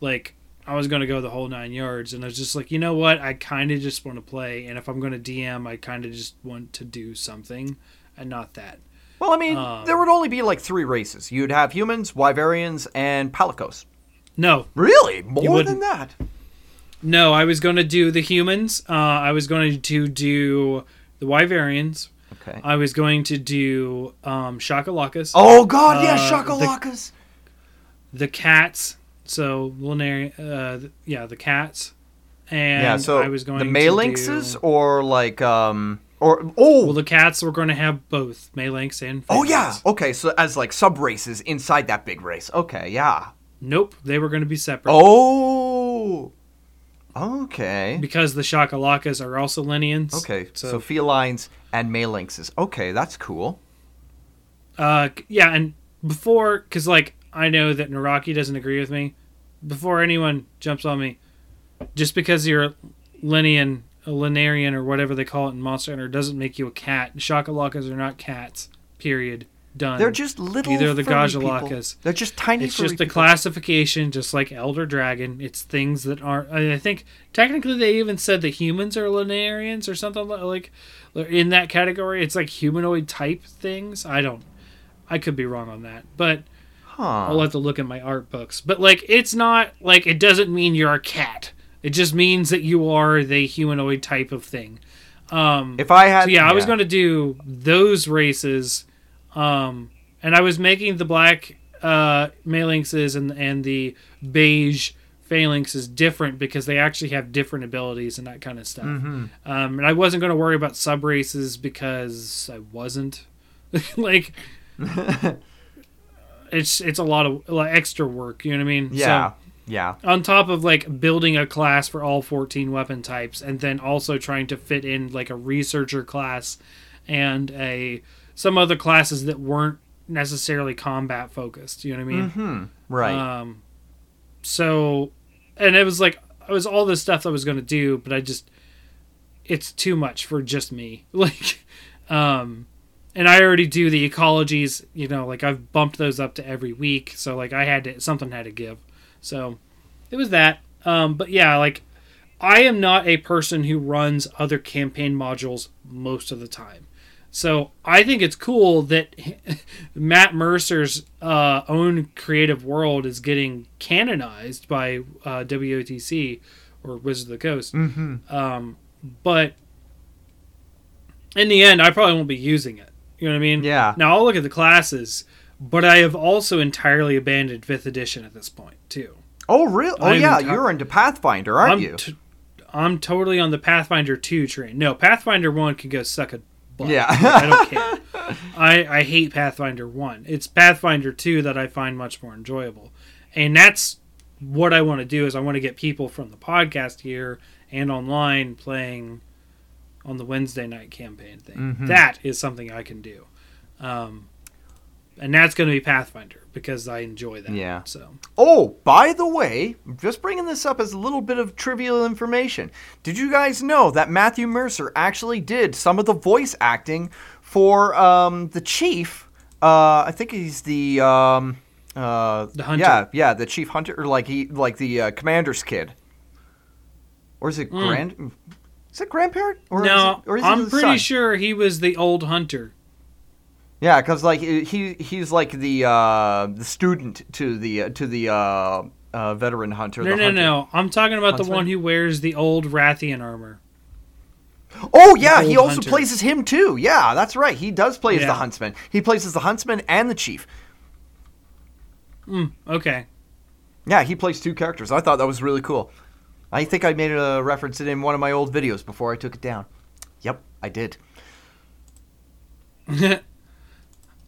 like I was going to go the whole nine yards. And I was just like, you know what? I kind of just want to play, and if I'm going to DM, I kind of just want to do something, and not that. Well, I mean, Um, there would only be like three races. You'd have humans, Wyverians, and Palicos. No, Really? More than that? no, I was going to do the humans. Uh, I was going to do the Wyverians. Okay. I was going to do um, Shakalakas. oh God, yeah, uh, shakalakas. the cats. So Lunari, uh, yeah, the cats. And yeah, so I was going the to Melynxes do- or like um or oh well, the cats were going to have both Melynx and. oh yeah okay so as like sub races inside that big race okay yeah Nope, they were going to be separate oh okay because the Shakalakas are also Lynians. okay so, So, felines and Melynxes okay that's cool uh, yeah, and before, because like I know that Naraki doesn't agree with me. Before anyone jumps on me, just because you're a Lynian, a Linarian, or whatever they call it in Monster Hunter, doesn't make you a cat. Shakalakas are not cats. Period. Done. they're just little Either the. Gajalakas. they're just tiny It's just the people. classification, just like Elder Dragon. It's things that aren't. I I think technically they even said the humans are Linarians or something li- like in that category. It's like humanoid type things. I don't. I could be wrong on that, but huh I'll have to look at my art books. But like, it's not like it doesn't mean you're a cat. It just means that you are the humanoid type of thing. Um, if I had so yeah, I was going to do those races, um, and I was making the black uh, Melynxes and and the beige Phalanxes different because they actually have different abilities and that kind of stuff. Mm-hmm. Um, and I wasn't going to worry about sub races because I wasn't like. it's it's a lot of like, extra work, you know what I mean? yeah So, yeah on top of like building a class for all 14 weapon types and then also trying to fit in like a researcher class and a some other classes that weren't necessarily combat focused you know what i mean? Hmm right. Um so and it was like it was all this stuff i was going to do but i just it's too much for just me. Like um and i already do the ecologies you know like i've bumped those up to every week so like i had to something had to give. So it was that. Um but yeah like i am not a person who runs other campaign modules most of the time so I think it's cool that Matt Mercer's uh, own creative world is getting canonized by uh, WOTC or Wizards of the Coast. mm-hmm Um, but in the end, I probably won't be using it. You know what I mean? Yeah. Now I'll look at the classes, but I have also entirely abandoned Fifth Edition at this point too. oh really oh I'm yeah you're into Pathfinder aren't I'm you t- I'm totally on the Pathfinder 2 train. No, Pathfinder 1 can go suck a butt. Yeah. I don't care. I, I hate Pathfinder 1. It's Pathfinder 2 that I find much more enjoyable. And that's what I want to do is I want to get people from the podcast here and online playing on the Wednesday night campaign thing. That is something I can do. Um, and that's going to be Pathfinder because I enjoy that. Yeah. So Oh, by the way, just bringing this up as a little bit of trivial information. Did you guys know that Matthew Mercer actually did some of the voice acting for um, the chief? Uh, I think he's the um, uh, The hunter. Yeah, yeah, the chief hunter, or like he, like the uh, commander's kid, or is it grand? Is it grandparent? Or is no, it, or is I'm pretty son? sure he was the old hunter. Yeah, because like he he's like the uh, the student to the uh, to the uh, uh, veteran hunter. No, no, hunter. no. I'm talking about the one who wears the old Rathian armor. Oh yeah, he also hunter. plays as him too. Yeah, that's right. He does play as the huntsman. He plays as the huntsman and the chief. Okay. Yeah, he plays two characters. I thought that was really cool. I think I made a reference to it in one of my old videos before I took it down. Yep, I did.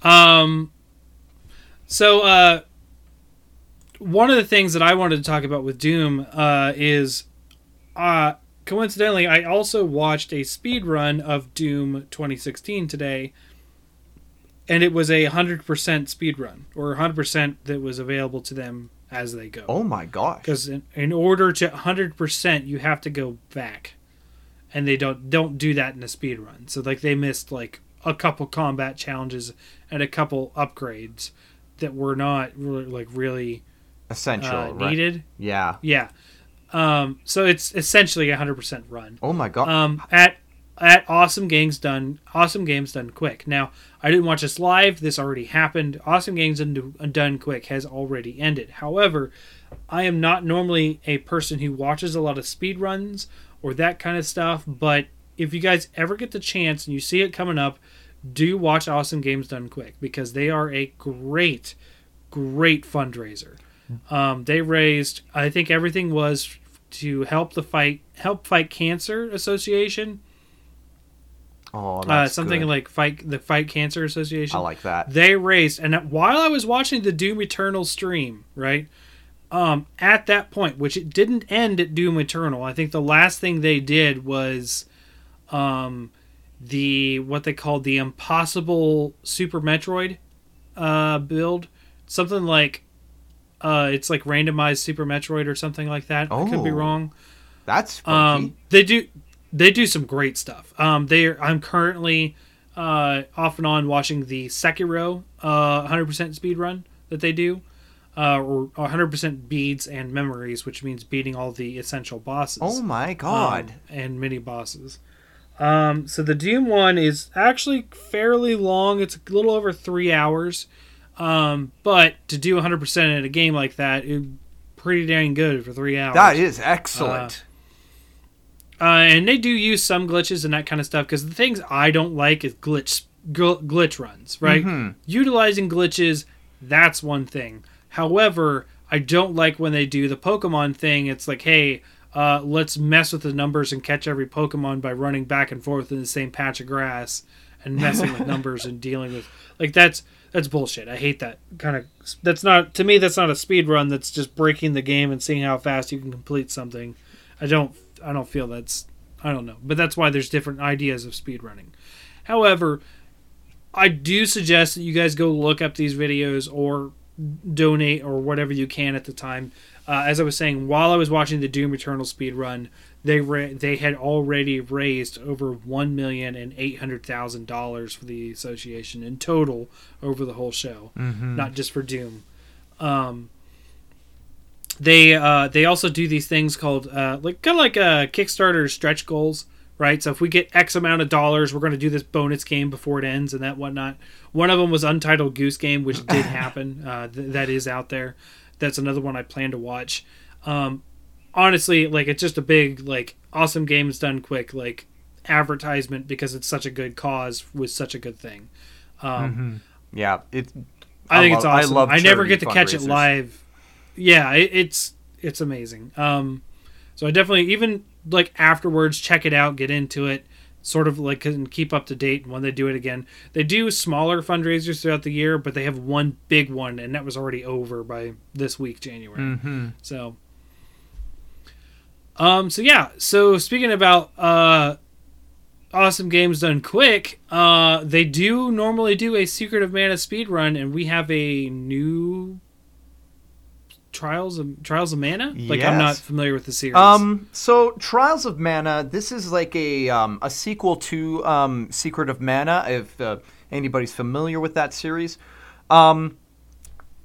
um. So, uh, one of the things that I wanted to talk about with Doom uh, is, uh, coincidentally, I also watched a speed run of Doom 2016 today, and it was a hundred percent speed run, or hundred percent that was available to them as they go. Oh my gosh. because in, in order to 100% you have to go back and they don't don't do that in a speed run so like they missed like a couple combat challenges and a couple upgrades that were not really, like really Essential. uh, right? needed Yeah. yeah um so it's essentially a 100% run Oh my god. um, at at Awesome Games Done. Awesome Games Done Quick. Now, I didn't watch this live. This already happened. Awesome Games Done, Done Quick has already ended. However, I am not normally a person who watches a lot of speed runs or that kind of stuff. But if you guys ever get the chance and you see it coming up, do watch Awesome Games Done Quick because they are a great, great fundraiser. Um, they raised, I think everything was to help the fight, help fight cancer association oh, uh, something good. like fight the Fight Cancer Association. I like that. They raised, and while I was watching the Doom Eternal stream, right, um, at that point, which it didn't end at Doom Eternal, I think the last thing they did was, um, the what they called the Impossible Super Metroid, uh, build, something like, uh, it's like randomized Super Metroid or something like that. I could be Oh. wrong. That's funky. Um, they do they do some great stuff. Um, they I'm currently uh, off and on watching the Sekiro uh, 100% speed run that they do, uh, or 100% beads and memories, which means beating all the essential bosses. oh my god. um, and mini bosses. Um, so the Doom one is actually fairly long. It's a little over three hours, um, but to do 100% in a game like that, it pretty dang good for three hours. that is excellent. Uh, and they do use some glitches and that kind of stuff because the things I don't like is glitch gl- glitch runs, right? Mm-hmm. Utilizing glitches, that's one thing. However, I don't like when they do the Pokemon thing. It's like, hey, uh, let's mess with the numbers and catch every Pokemon by running back and forth in the same patch of grass and messing with numbers and dealing with like that's that's bullshit. I hate that kind of. That's not to me. That's not a speed run. That's just breaking the game and seeing how fast you can complete something. I don't I don't feel that's I don't know. But that's why there's different ideas of speed running. However, I do suggest that you guys go look up these videos or donate or whatever you can at the time. Uh, as I was saying, while I was watching the Doom Eternal speed run, they ra- they had already raised over one million and eight hundred thousand dollars for the association in total over the whole show, not just for Doom. Um, they uh, they also do these things called uh, like kind of like uh, Kickstarter stretch goals, right? So if we get X amount of dollars, we're going to do this bonus game before it ends and that whatnot. One of them was Untitled Goose Game, which did happen. Uh, th- that is out there. That's another one I plan to watch. Um, honestly, like it's just a big like awesome games done quick like advertisement because it's such a good cause with such a good thing. Um, yeah, it. I think love- it's awesome. I, love I, never get to catch it live. Yeah, it, it's it's amazing. Um, so I definitely even like afterwards check it out, get into it, sort of like and keep up to date when they do it again. They do smaller fundraisers throughout the year, but they have one big one, and that was already over by this week, January. Mm-hmm. So, um, so yeah. So speaking about uh, awesome games done quick, uh, they do normally do a Secret of Mana speed run, and we have a new Trials of Trials of Mana. Like I'm not familiar with the series. Um, so Trials of Mana, this is like a um, a sequel to um, Secret of Mana. If uh, anybody's familiar with that series, um,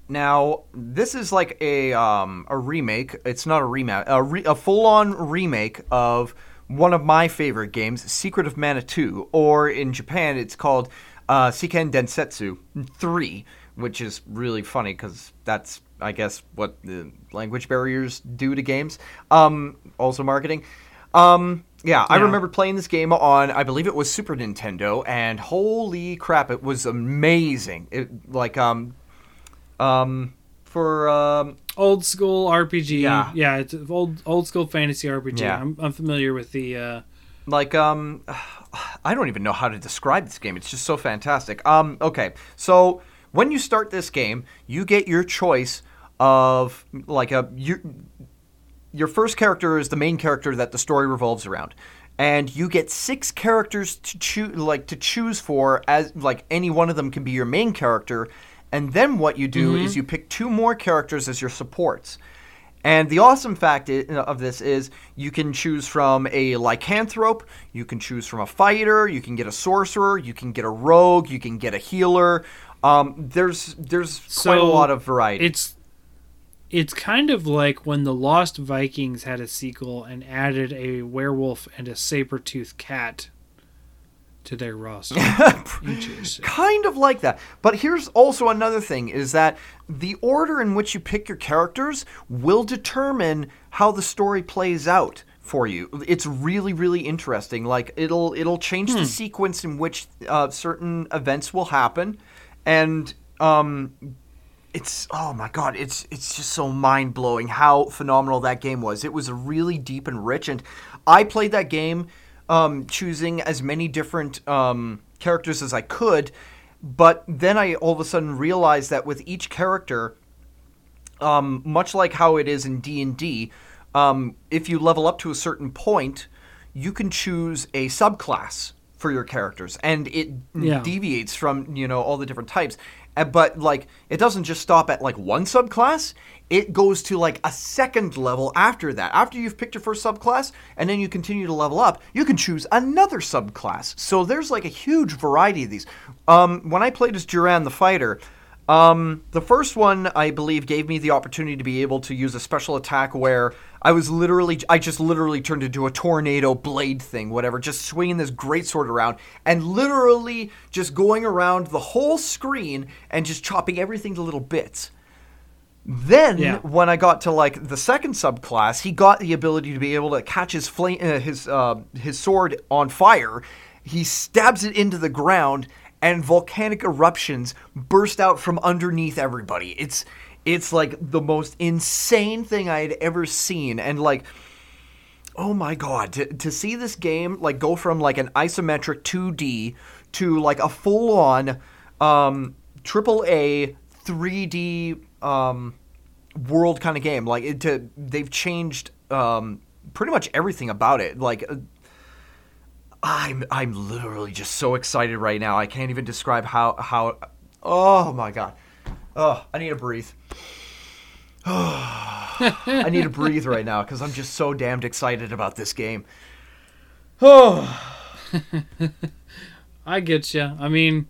now this is like a um, a remake. It's not a remake, a, re- a full on remake of one of my favorite games, Secret of Mana 2, or in Japan it's called uh, Seiken Densetsu 3, which is really funny because that's I guess what the language barriers do to games. Um, also marketing. Um, yeah, I remember playing this game on I believe it was Super Nintendo, and holy crap, it was amazing. It like um um for um old school RPG. Yeah. yeah, it's old old school fantasy RPG. Yeah. I'm, I'm familiar with the. Uh, like um I don't even know how to describe this game. It's just so fantastic. Um okay. So when you start this game, you get your choice of like a you your first character is the main character that the story revolves around. And you get six characters to choose like to choose for as like any one of them can be your main character. And then what you do is you pick two more characters as your supports. And the awesome fact of this is you can choose from a lycanthrope, you can choose from a fighter, you can get a sorcerer, you can get a rogue, you can get a healer. Um, there's there's quite a lot of variety. it's it's kind of like when the Lost Vikings had a sequel and added a werewolf and a saber-toothed cat to their roster. Kind of like that. But here's also another thing is that the order in which you pick your characters will determine how the story plays out for you. It's really really interesting. Like it'll it'll change the sequence in which uh, certain events will happen and um it's oh my god it's it's just so mind-blowing how phenomenal that game was it was really deep and rich and i played that game um, choosing as many different um, characters as i could but then i all of a sudden realized that with each character um, much like how it is in d&d um, if you level up to a certain point you can choose a subclass for your characters and it Yeah. deviates from you know all the different types but like it doesn't just stop at like one subclass. It goes to like a second level after that. After you've picked your first subclass and then you continue to level up you can choose another subclass. So there's like a huge variety of these. Um, when i played as duran the fighter um, the first one, I believe, gave me the opportunity to be able to use a special attack where I was literally, I just literally turned into a tornado blade thing, whatever, just swinging this greatsword around and literally just going around the whole screen and just chopping everything to little bits. Then, Yeah. when I got to like the second subclass, he got the ability to be able to catch his flame, uh, his uh, his sword on fire. He stabs it into the ground, and volcanic eruptions burst out from underneath everybody. It's it's like the most insane thing I had ever seen, and like oh my god to, to see this game like go from like an isometric 2d to like a full-on um triple a 3d um world kind of game. Like it to they've changed um pretty much everything about it. Like uh, i'm i'm literally just so excited right now. I can't even describe how how oh my god oh i need to breathe I need to breathe right now because I'm just so damned excited about this game. Oh, I get you. I mean,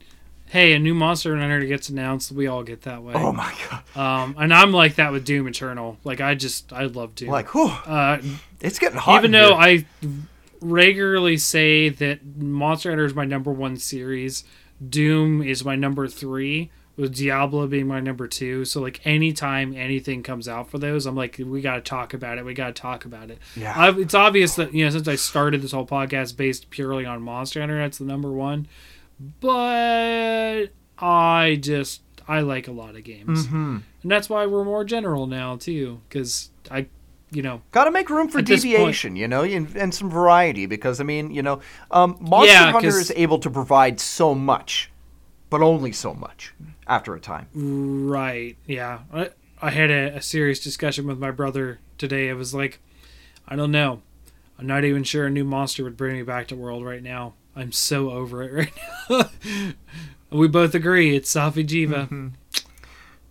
hey, a new Monster Hunter gets announced. We all get that way. oh my god! Um, and I'm like that with Doom Eternal. Like I just I love Doom. Like, whew, uh, it's getting hot. even in though here. I regularly say that Monster Hunter is my number one series, Doom is my number three, with Diablo being my number two. So like anytime anything comes out for those, I'm like, we got to talk about it. We got to talk about it. Yeah. I've, it's obvious that you know since I started this whole podcast based purely on Monster Hunter, that's the number one. But I just I like a lot of games, Mhm. and that's why we're more general now too, because I you know, Got to make room for At this point- deviation, you know, and, and some variety because I mean, you know, um, Monster Yeah, Hunter is able to provide so much, but only so much after a time. Right. Yeah. I, I had a, a serious discussion with my brother today. It was like, I don't know. I'm not even sure a new monster would bring me back to world right now. I'm so over it right now. we both agree it's Safi'jiiva. Mm-hmm.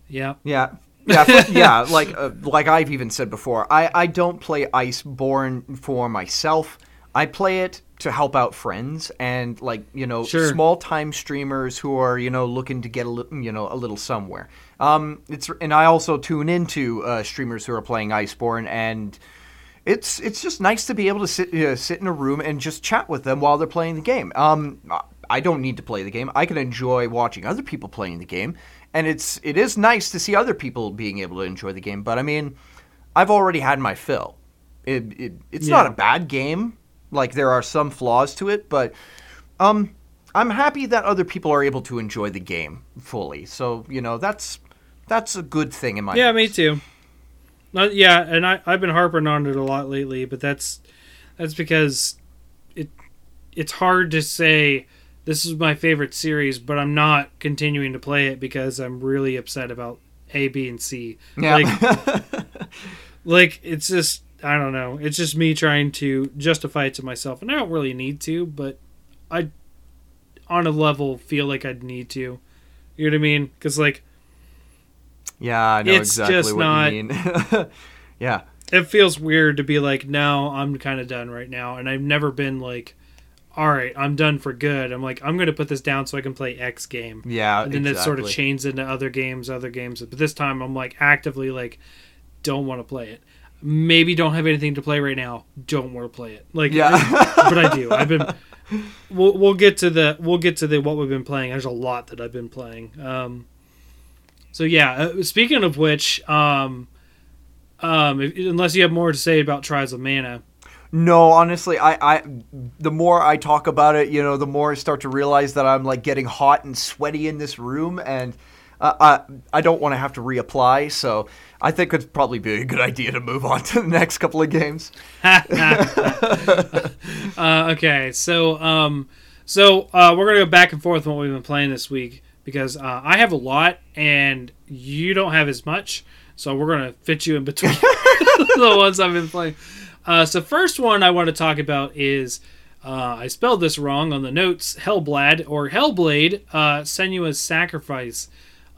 Yeah. Yeah. Yeah, for- yeah, like uh, like I've even said before, I, I don't play Iceborne for myself. I play it to help out friends and like you know Sure. small time streamers who are you know looking to get a li- you know a little somewhere. Um, it's and I also tune into uh, streamers who are playing Iceborne and. It's it's just nice to be able to sit uh, sit in a room and just chat with them while they're playing the game. Um, I don't need to play the game. I can enjoy watching other people playing the game, and it's it is nice to see other people being able to enjoy the game. But I mean, I've already had my fill. It, it it's not a bad game. Like there are some flaws to it, but um, I'm happy that other people are able to enjoy the game fully. So you know that's that's a good thing in my Yeah, me too. Uh, yeah, and I, I've been harping on it a lot lately, but that's that's because it it's hard to say this is my favorite series, but I'm not continuing to play it because I'm really upset about A, B, and C. Yeah. Like, like it's just I don't know. It's just me trying to justify it to myself, and I don't really need to, but I, on a level, feel like I'd need to. You know what I mean? Because like yeah, I know It's exactly just what not- you mean. yeah. it feels weird to be like, no, I'm kind of done right now, and I've never been like, all right, I'm done for good. I'm like, I'm gonna put this down so I can play X game, Yeah, and then it sort of chains into other games, other games. But this time, I'm like actively like, don't want to play it. Maybe don't have anything to play right now. Don't want to play it. Like, Yeah. but I do. I've been. We'll we'll get to the we'll get to the what we've been playing. There's a lot that I've been playing. Um, so yeah. Uh, speaking of which, um, um, if, unless you have more to say about Trials of Mana, No, honestly, I, I, the more I talk about it, you know, the more I start to realize that I'm like getting hot and sweaty in this room, and uh, I, I don't want to have to reapply. So I think it'd probably be a good idea to move on to the next couple of games. uh, okay, so um, so uh, we're gonna go back and forth on what we've been playing this week because uh, I have a lot and you don't have as much, so we're gonna fit you in between the ones I've been playing. Uh, so first one I want to talk about is uh, I spelled this wrong on the notes Hellblad or Hellblade uh, Senua's Sacrifice.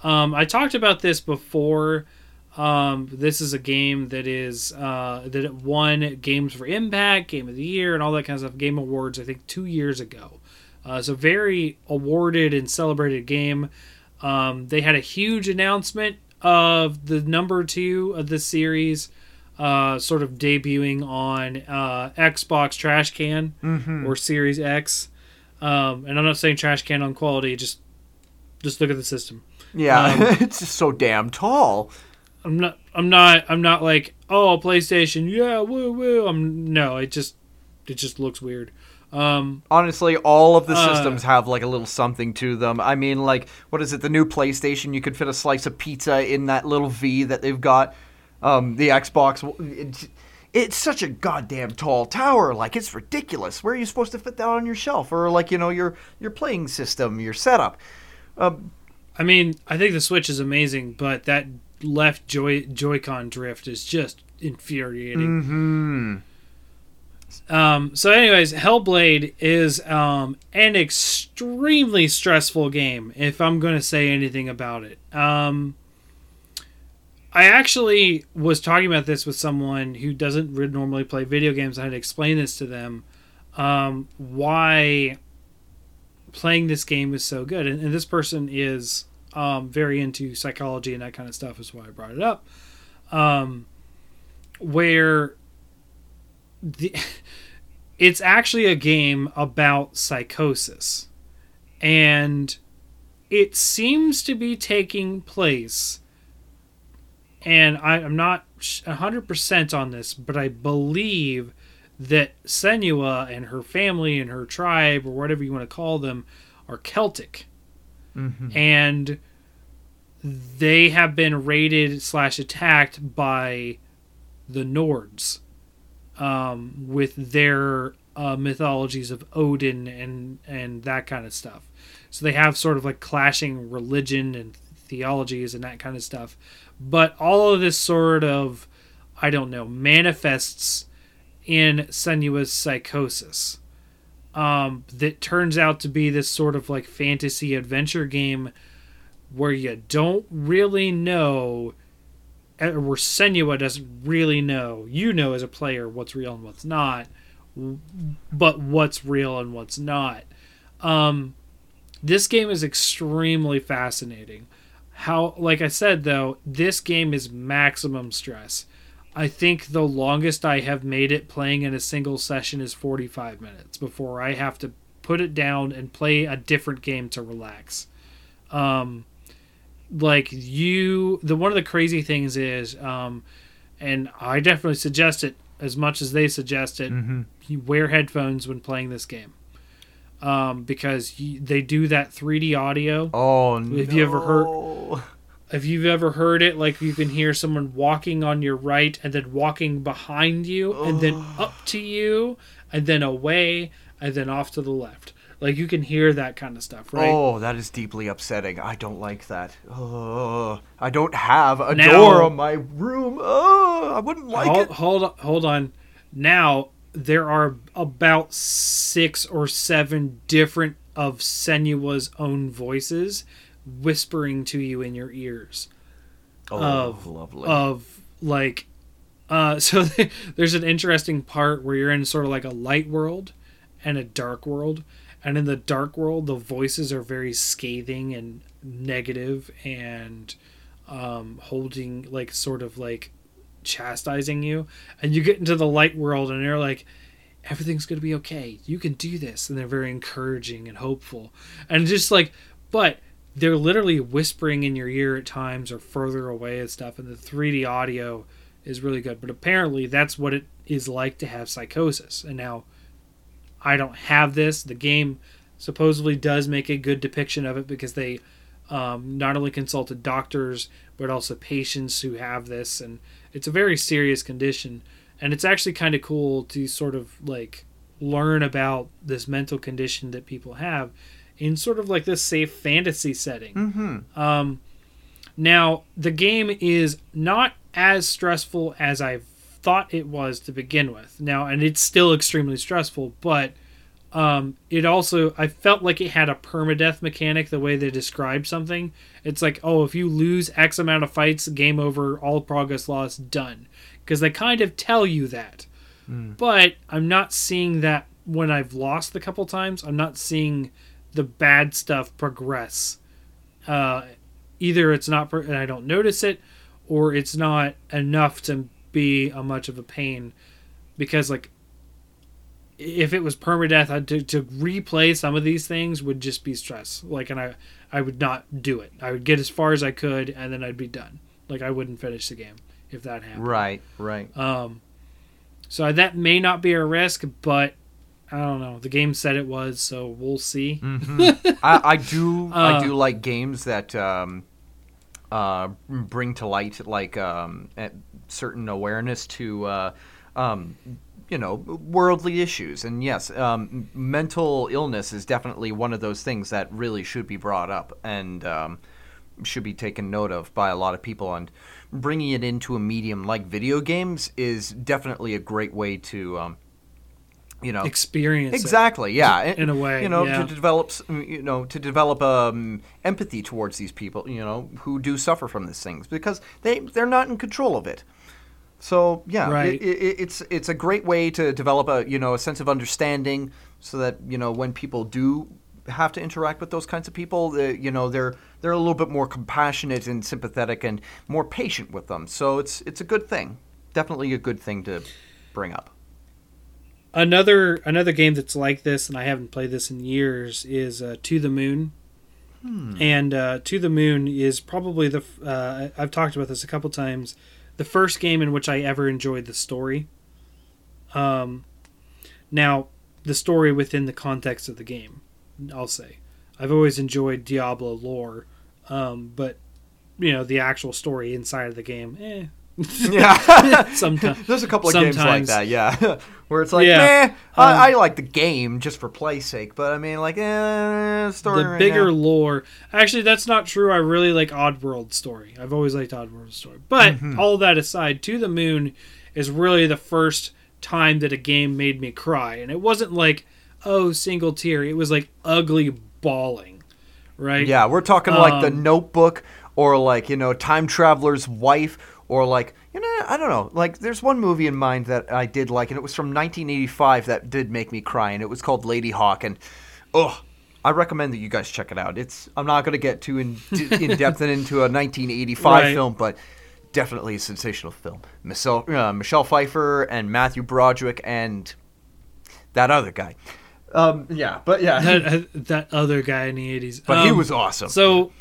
Um, I talked about this before. Um, this is a game that is uh, that it won games for Impact, Game of the Year, and all that kind of stuff. Game Awards, I think, two years ago. Uh, it's a very awarded and celebrated game. Um, they had a huge announcement of the number two of the series, uh, sort of debuting on uh, Xbox Trash Can or Series X. Um, and I'm not saying trash can on quality. Just just look at the system. Yeah, it's just so damn tall. I'm not. I'm not. I'm not like oh PlayStation. Yeah, woo woo. I'm no. It just it just looks weird. Um, Honestly, all of the Uh, systems have like a little something to them. I mean, like, what is it? The new PlayStation, you could fit a slice of pizza in that little V that they've got. Um, the Xbox, it's, it's such a goddamn tall tower. Like, it's ridiculous. Where are you supposed to fit that on your shelf or like you know your your playing system, your setup? Um, I mean, I think the Switch is amazing, but that left Joy Joy-Con drift is just infuriating. hmm Um, so, anyways, Hellblade is um, an extremely stressful game. If I'm going to say anything about it, um, I actually was talking about this with someone who doesn't normally play video games. I had to explain this to them um, why playing this game is so good, and, and this person is um, very into psychology and that kind of stuff. Is why I brought it up. Um, where the it's actually a game about psychosis and it seems to be taking place and I, i'm not 100% on this but i believe that senua and her family and her tribe or whatever you want to call them are celtic and they have been raided slash attacked by the Nords, um, with their uh, mythologies of Odin and and that kind of stuff. So they have sort of like clashing religion and theologies and that kind of stuff. But all of this sort of, I don't know, manifests in Senua's psychosis. Um, that turns out to be this sort of like fantasy adventure game where you don't really know, or where Senua doesn't really know. You know as a player what's real and what's not, but what's real and what's not. Um, this game is extremely fascinating. How, like I said though, this game is maximum stress. I think the longest I have made it playing in a single session is 45 minutes before I have to put it down and play a different game to relax. Um, like you, the one of the crazy things is, um, and I definitely suggest it as much as they suggest it. Mm-hmm. You wear headphones when playing this game, um, because you, they do that 3D audio. Oh no! Have you ever heard- if you've ever heard it, like you can hear someone walking on your right and then walking behind you and then up to you and then away and then off to the left. Like you can hear that kind of stuff, right? Oh, that is deeply upsetting. I don't like that. Oh, I don't have a Now- door on my room. Oh, I wouldn't like hold, it. hold on, hold on. Now there are about six or seven different of Senua's own voices whispering to you in your ears. Oh, of- lovely. of like uh so there's an interesting part where you're in sort of like a light world and a dark world and in the dark world the voices are very scathing and negative and um holding like sort of like chastising you and you get into the light world and they're like everything's going to be okay you can do this and they're very encouraging and hopeful and just like but they're literally whispering in your ear at times or further away and stuff and the 3d audio is really good. But apparently that's what it is like to have psychosis. And now i don't have this. The game supposedly does make a good depiction of it because they um, not only consulted doctors but also patients who have this and it's a very serious condition. And it's actually kind of cool to sort of like learn about this mental condition that people have in sort of like this safe fantasy setting mm-hmm. um, now, the game is not as stressful as I thought it was to begin with. Now, and it's still extremely stressful, but um, it also, I felt like it had a permadeath mechanic the way they described something. It's like, oh, if you lose X amount of fights, game over, all progress lost, done. Because they kind of tell you that. But I'm not seeing that when I've lost a couple times. I'm not seeing the bad stuff progress. Uh, either it's not, and I don't notice it, or it's not enough to be a much of a pain. Because like, if it was permadeath, I'd, to to replay some of these things would just be stress. Like, and I I would not do it. I would get as far as I could, and then I'd be done. Like, I wouldn't finish the game if that happened. Right, right. Um, so that may not be a risk, but I don't know. The game said it was, so we'll see. Mhm. I, I do. I Uh, do like games that um, uh, bring to light like um, certain awareness to uh, um, you know worldly issues. And yes, um, mental illness is definitely one of those things that really should be brought up and um, should be taken note of by a lot of people. And bringing it into a medium like video games is definitely a great way to. Um, you know, Experience exactly yeah. in a way, you know yeah. to develop you know to develop um, empathy towards these people you know who do suffer from these things because they they're not in control of it. So yeah Right. it, it, it's it's a great way to develop a you know a sense of understanding so that you know when people do have to interact with those kinds of people they, you know they're they're a little bit more compassionate and sympathetic and more patient with them. So it's it's a good thing. Definitely a good thing to bring up Another another game that's like this, and I haven't played this in years, is uh, To the Moon. And uh, To the Moon is probably the uh, I've talked about this a couple times. The first game in which I ever enjoyed the story. Um, now, the story within the context of the game, I'll say. I've always enjoyed Diablo lore, um, but you know the actual story inside of the game, eh, Yeah. Sometimes There's a couple of games like that, yeah. Where it's like, Yeah. meh, Um, I, I like the game just for play's sake, but I mean, like, eh, story the right bigger now. lore. Actually, that's not true. I really like Oddworld story. I've always liked Oddworld story. But Mm-hmm. all that aside, To the Moon is really the first time that a game made me cry, and it wasn't like oh single tear. It was like ugly bawling, right? Yeah, we're talking like the Um, Notebook or like you know Time Traveler's Wife or like you know I don't know. Like there's one movie in mind that I did like, and it was from 1985 that did make me cry, and it was called Ladyhawke, and oh. I recommend that you guys check it out. It's I'm not going to get too in, in depth and into a 1985 Right. film, but definitely a sensational film. Michelle, uh, Michelle Pfeiffer and Matthew Broderick and that other guy. Um, yeah, but yeah, That, that other guy in the eighties, but he was awesome. So,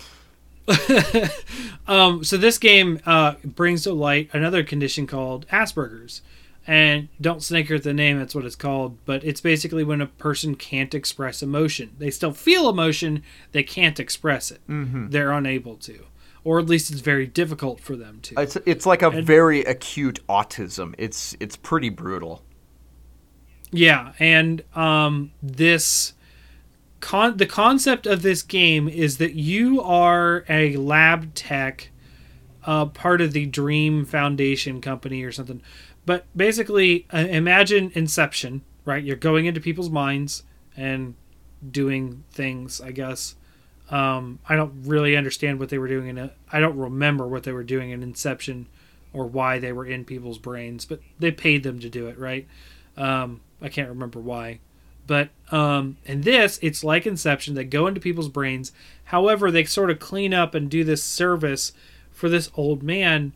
um, so this game uh, brings to light another condition called Asperger's, and don't snicker at the name. That's what it's called. But it's basically when a person can't express emotion. They still feel emotion, they can't express it. Mm-hmm. They're unable to, or at least it's very difficult for them to. It's it's like a And- very acute autism. It's it's pretty brutal. Yeah, and um, this con the concept of this game is that you are a lab tech, uh, part of the Dream Foundation company or something. But basically, uh, imagine Inception, right? You're going into people's minds and doing things. I guess um, I don't really understand what they were doing in it. I don't remember what they were doing in Inception or why they were in people's brains, but they paid them to do it, right? Um, I can't remember why. But um, in this, it's like Inception. They go into people's brains. However, they sort of clean up and do this service for this old man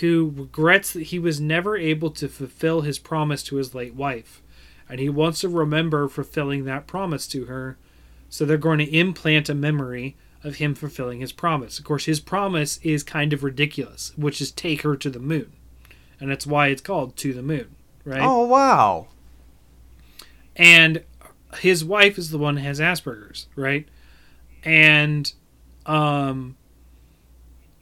who regrets that he was never able to fulfill his promise to his late wife. And he wants to remember fulfilling that promise to her. So they're going to implant a memory of him fulfilling his promise. Of course, his promise is kind of ridiculous, which is take her to the moon. And that's why it's called To the Moon, right? Oh wow! And his wife is the one has Asperger's, right? And um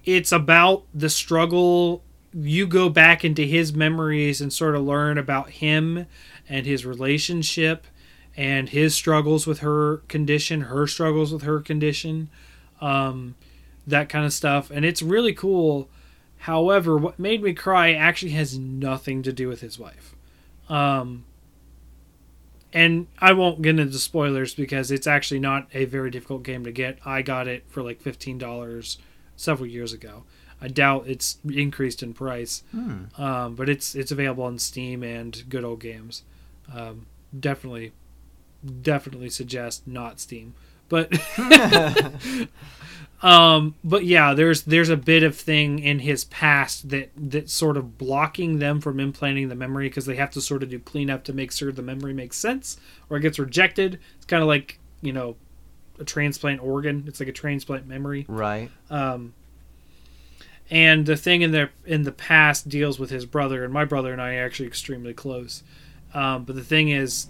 it's about the struggle you go back into his memories and sort of learn about him and his relationship and his struggles with her condition, her struggles with her condition, um, that kind of stuff. And it's really cool. However, what made me cry actually has nothing to do with his wife. Um, and I won't get into spoilers because it's actually not a very difficult game to get. I got it for like fifteen dollars several years ago. I doubt it's increased in price, um, but it's it's available on Steam and Good Old Games. Um, definitely, definitely suggest not Steam, but um, but yeah, there's there's a bit of thing in his past that that's sort of blocking them from implanting the memory because they have to sort of do cleanup to make sure the memory makes sense or it gets rejected. It's kind of like you know a transplant organ. It's like a transplant memory. Right. Um, and the thing in their in the past deals with his brother, and my brother and I are actually extremely close. Um, but the thing is,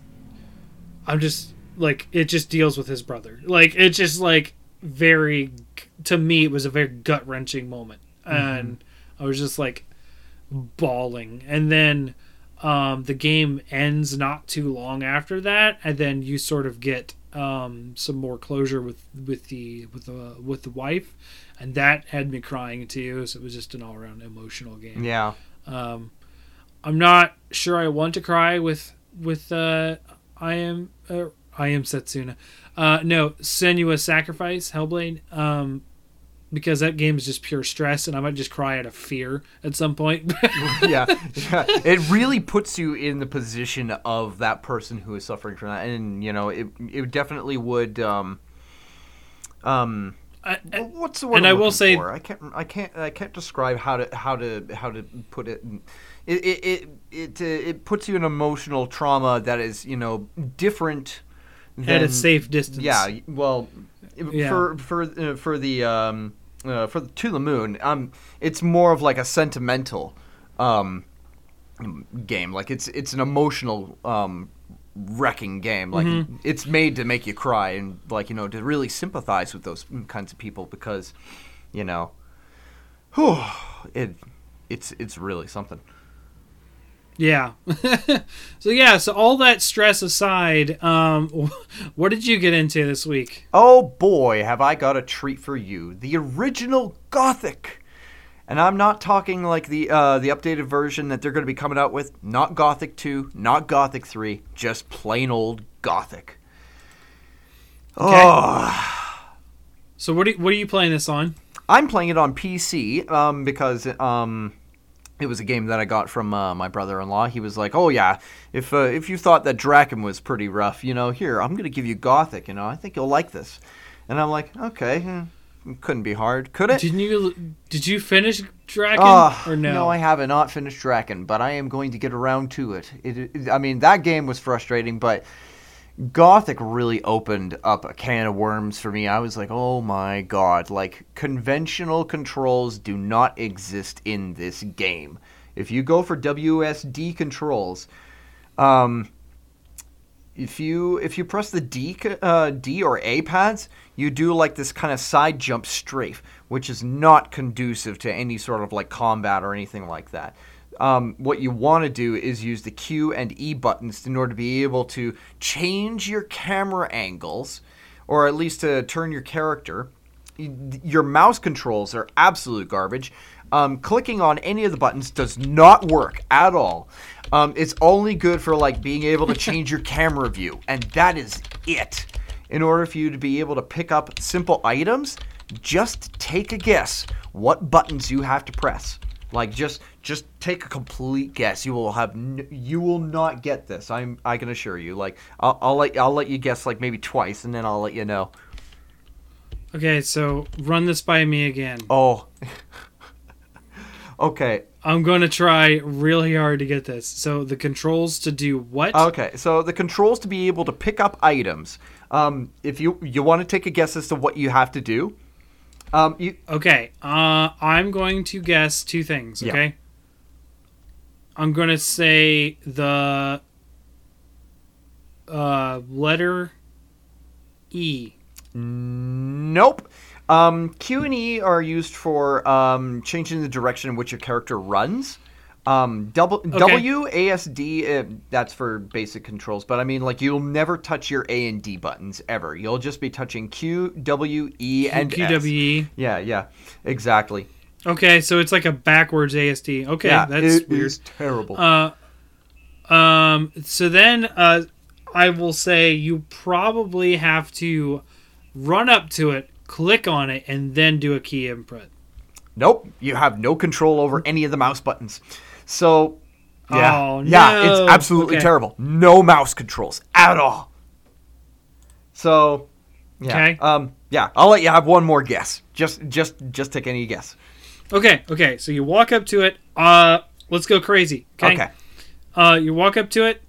I'm just like it just deals with his brother. Like it's just like very to me it was a very gut wrenching moment, and I was just like bawling. And then um, the game ends not too long after that, and then you sort of get um, some more closure with with the with the with the wife, and that had me crying too. So it was just an all around emotional game. Yeah. Um, I'm not sure I want to cry with with uh, I am uh, I am Setsuna. Uh, no, Senua's Sacrifice Hellblade. Um, because that game is just pure stress, and I might just cry out of fear at some point. yeah, yeah. It really puts you in the position of that person who is suffering from that, and you know, it it definitely would. Um, um, I, I- what's the word? and I'm I will say- for? I can't, I can't, I can't describe how to how to how to put it. It it it it, uh, it puts you in emotional trauma that is you know different. at a safe distance. Yeah, well, Yeah. for for uh, for the um uh, for the, to the moon, um, it's more of like a sentimental um game. Like it's it's an emotional um wrecking game. Like Mm-hmm. it's made to make you cry and like you know to really sympathize with those kinds of people because you know, whew, it it's it's really something. Yeah. so yeah, so all that stress aside, um, what did you get into this week? Oh boy, have I got a treat for you. The original Gothic. And I'm not talking like the uh, the updated version that they're going to be coming out with. Not Gothic 2, not Gothic 3, just plain old Gothic. Okay. Oh, So what are, what are you playing this on? I'm playing it on PC um, because um, it was a game that I got from uh, my brother-in-law. He was like, "Oh yeah, if uh, if you thought that Drakan was pretty rough, you know, here I'm going to give you Gothic. You know, I think you'll like this." And I'm like, "Okay, hmm, couldn't be hard, could it?" Didn't you did you finish Dragon Ah, or no? I have not finished Drakan, but I am going to get around to it. It, it. I mean, that game was frustrating, but Gothic really opened up a can of worms for me. I was like, oh my god, like conventional controls do not exist in this game. If you go for WSD controls, um, if you if you press the D uh, D or A pads, you do like this kind of side jump strafe, which is not conducive to any sort of like combat or anything like that. Um, what you want to do is use the Q and E buttons in order to be able to change your camera angles, or at least to turn your character. Your mouse controls are absolute garbage. Um, clicking on any of the buttons does not work at all. Um, it's only good for like being able to change your camera view, and that is it. In order for you to be able to pick up simple items, just take a guess what buttons you have to press. Like just just take a complete guess. You will have n- you will not get this. I'm I can assure you. Like I'll, I'll let I'll let you guess like maybe twice, and then I'll let you know. Okay, so run this by me again. Oh. okay. I'm going to try really hard to get this. So the controls to do what? Okay, so the controls to be able to pick up items. Um, if you you want to take a guess as to what you have to do, um, you Okay, uh, I'm going to guess two things. Yeah. Okay, I'm going to say the uh, letter E. nope. Um, Q and E are used for um, changing the direction in which your character runs. Um, double, W, A, S, D, uh, that's for basic controls. But I mean, like, you'll never touch your A and D buttons ever. You'll just be touching Q, W, E, and QWE. Yeah, yeah, exactly. Okay, so it's like a backwards ASD. Okay, yeah, that's it weird. is terrible. Uh, um, so then uh, I will say you probably have to run up to it, click on it, and then do a key input. Nope, you have no control over any of the mouse buttons. So, yeah, Oh, yeah, no. it's absolutely Okay. terrible. No mouse controls at all. So, yeah, Okay. um, yeah, I'll let you have one more guess. Just, just, just take any guess. Okay, okay. So you walk up to it. Uh, let's go crazy. Okay. Okay. Uh, you walk up to it.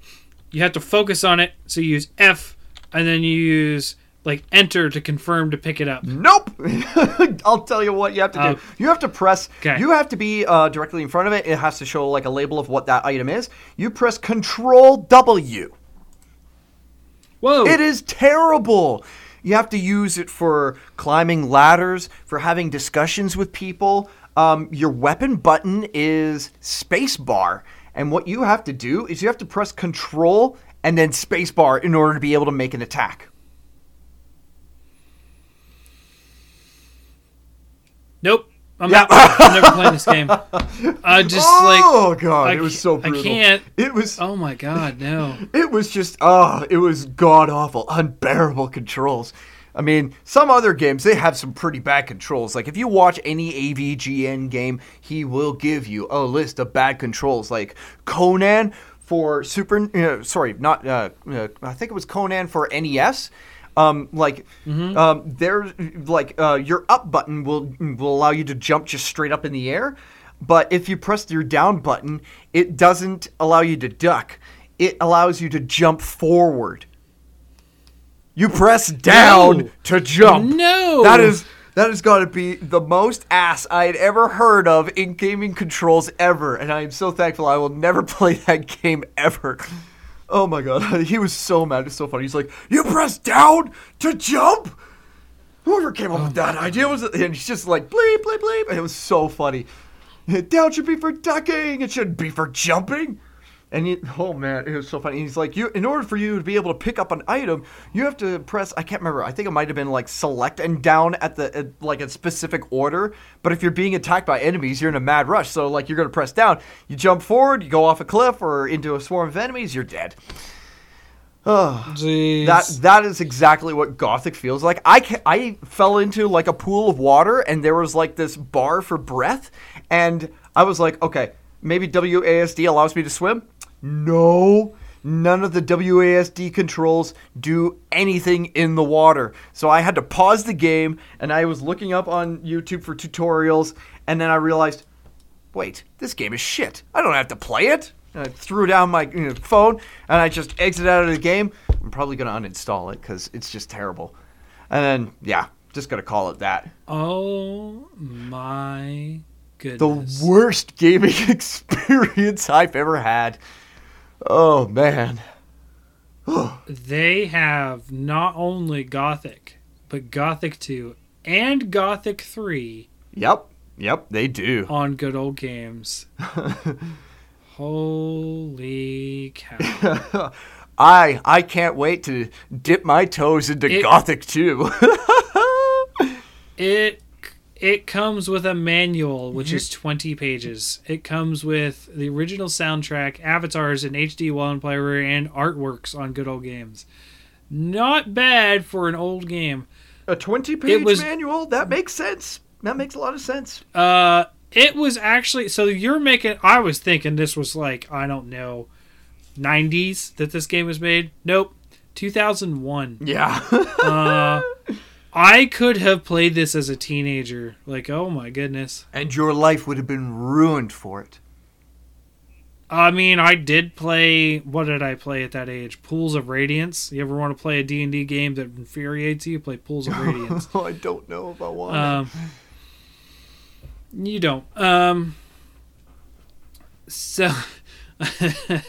You have to focus on it. So you use F, and then you use like Enter to confirm to pick it up. Nope. I'll tell you what you have to do. Oh. You have to press. Okay. You have to be uh, directly in front of it. It has to show like a label of what that item is. You press Control W. Whoa! It is terrible. You have to use it for climbing ladders, for having discussions with people. Um, your weapon button is spacebar, and what you have to do is you have to press Control and then spacebar in order to be able to make an attack. Nope. I'm Yeah. not. I'm never playing this game. I just oh like. god, I it was so so I can't- It was. Oh my god, no. It was just. Oh, it was god awful, unbearable controls. I mean, some other games they have some pretty bad controls. Like if you watch any AVGN game, he will give you a list of bad controls. Like Conan for Super. Uh, sorry, not. Uh, uh, I think it was Conan for NES. Um, like, um, there's like uh, your up button will will allow you to jump just straight up in the air, but if you press your down button, it doesn't allow you to duck. It allows you to jump forward. You press down No. to jump. No. That is that has got to be the most ass I had ever heard of in gaming controls ever, and I am so thankful I will never play that game ever. Oh my god, he was so mad. It's so funny. He's like, "You press down to jump." Whoever came up with that idea was, and he's just like bleep bleep bleep, and it was so funny. Down should be for ducking. It shouldn't be for jumping. And you, oh man, it was so funny. He's like, you, in order for you to be able to pick up an item, you have to press. I can't remember. I think it might have been like select and down at the at, like a specific order. But if you're being attacked by enemies, you're in a mad rush. So like you're gonna press down. You jump forward, you go off a cliff or into a swarm of enemies, you're dead. Oh, Jeez. that that is exactly what Gothic feels like. I ca- I fell into like a pool of water and there was like this bar for breath and I was like, okay, maybe WASD allows me to swim. No, none of the WASD controls do anything in the water. So I had to pause the game and I was looking up on YouTube for tutorials and then I realized, wait, this game is shit. I don't have to play it. And I threw down my you know, phone and I just exited out of the game. I'm probably going to uninstall it because it's just terrible. And then, yeah, just going to call it that. oh my goodness. The worst gaming experience I've ever had. Oh, man. they have not only Gothic, but Gothic 2 and Gothic 3 Yep. Yep, they do. on good old games. Holy cow. I I can't wait to dip my toes into It- Gothic 2. It it comes with a manual which is 20 pages. It comes with the original soundtrack, avatars in HD player and artworks on good old games. Not bad for an old game. a 20 page was- manual? That makes sense. That makes a lot of sense. Uh it was actually so you're making I was thinking this was like I don't know 90s that this game was made. Nope. 2001. Yeah. Uh I could have played this as a teenager. Like, oh my goodness. and your life would have been ruined for it. I mean, I did play. What did I play at that age? Pools of Radiance. You ever want to play a D and D game that infuriates you? Play Pools of Radiance. I don't know if I want um, you don't. Um. So. okay.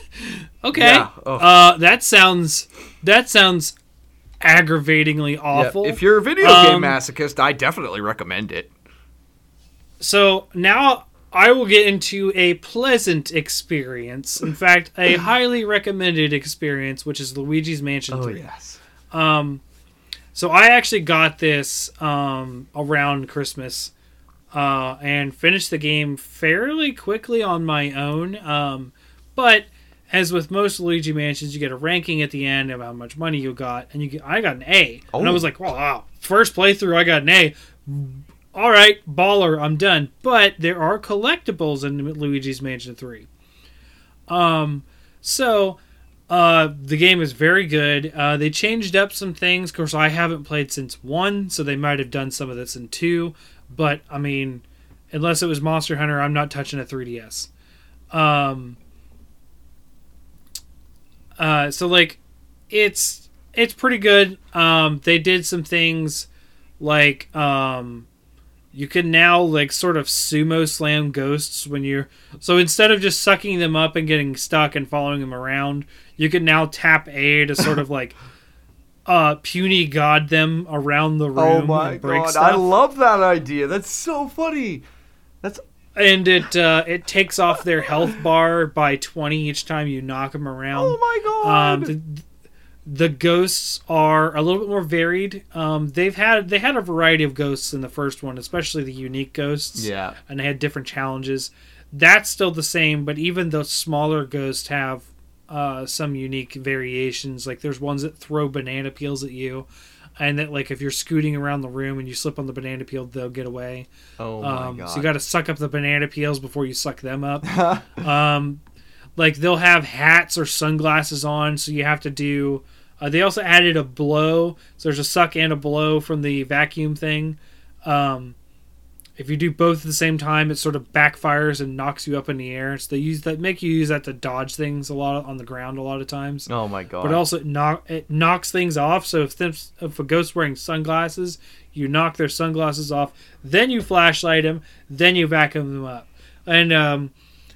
Yeah, oh. Uh, that sounds. That sounds aggravatingly awful. if you're a video game Um, masochist, I definitely recommend it. So now I will get into a pleasant experience. In fact, a highly recommended experience, which is Luigi's Mansion 3. yes. Um, so I actually got this um, around Christmas uh, and finished the game fairly quickly on my own. Um, but as with most Luigi Mansions, you get a ranking at the end of how much money you got, and you get, I got an A, and I Oh. was like, wow, first playthrough, I got an A. All right, baller, I'm done. But there are collectibles in Luigi's Mansion 3. Um, so uh, the game is very good. Uh, they changed up some things. Of course, I haven't played since one, so they might have done some of this in two. But I mean, unless it was Monster Hunter, I'm not touching a 3DS. Um, uh, so like, it's it's pretty good. Um, they did some things like um, you can now like sort of sumo slam ghosts when you're so instead of just sucking them up and getting stuck and following them around, you can now tap A to sort of like uh puny god them around the room Oh my and break god, stuff. I love that idea. That's so funny. That's and it uh, it takes off their health bar by 20 each time you knock them around. oh my god. Um, the, the ghosts are a little bit more varied. Um, they've had they had a variety of ghosts in the first one, especially the unique ghosts. yeah. and they had different challenges. That's still the same, but even the smaller ghosts have uh, some unique variations. Like there's ones that throw banana peels at you, and that like if you're scooting around the room and you slip on the banana peel, they'll get away. Oh my Um, god. so you got to suck up the banana peels before you suck them up. um, like they'll have hats or sunglasses on, so you have to do. Uh, they also added a blow, so there's a suck and a blow from the vacuum thing. Um, if you do both at the same time, it sort of backfires and knocks you up in the air. So they use that, make you use that to dodge things a lot on the ground a lot of times. oh my god. But also it, knock, it knocks things off. So if if a ghost's wearing sunglasses, you knock their sunglasses off, then you flashlight them, then you vacuum them up, and um,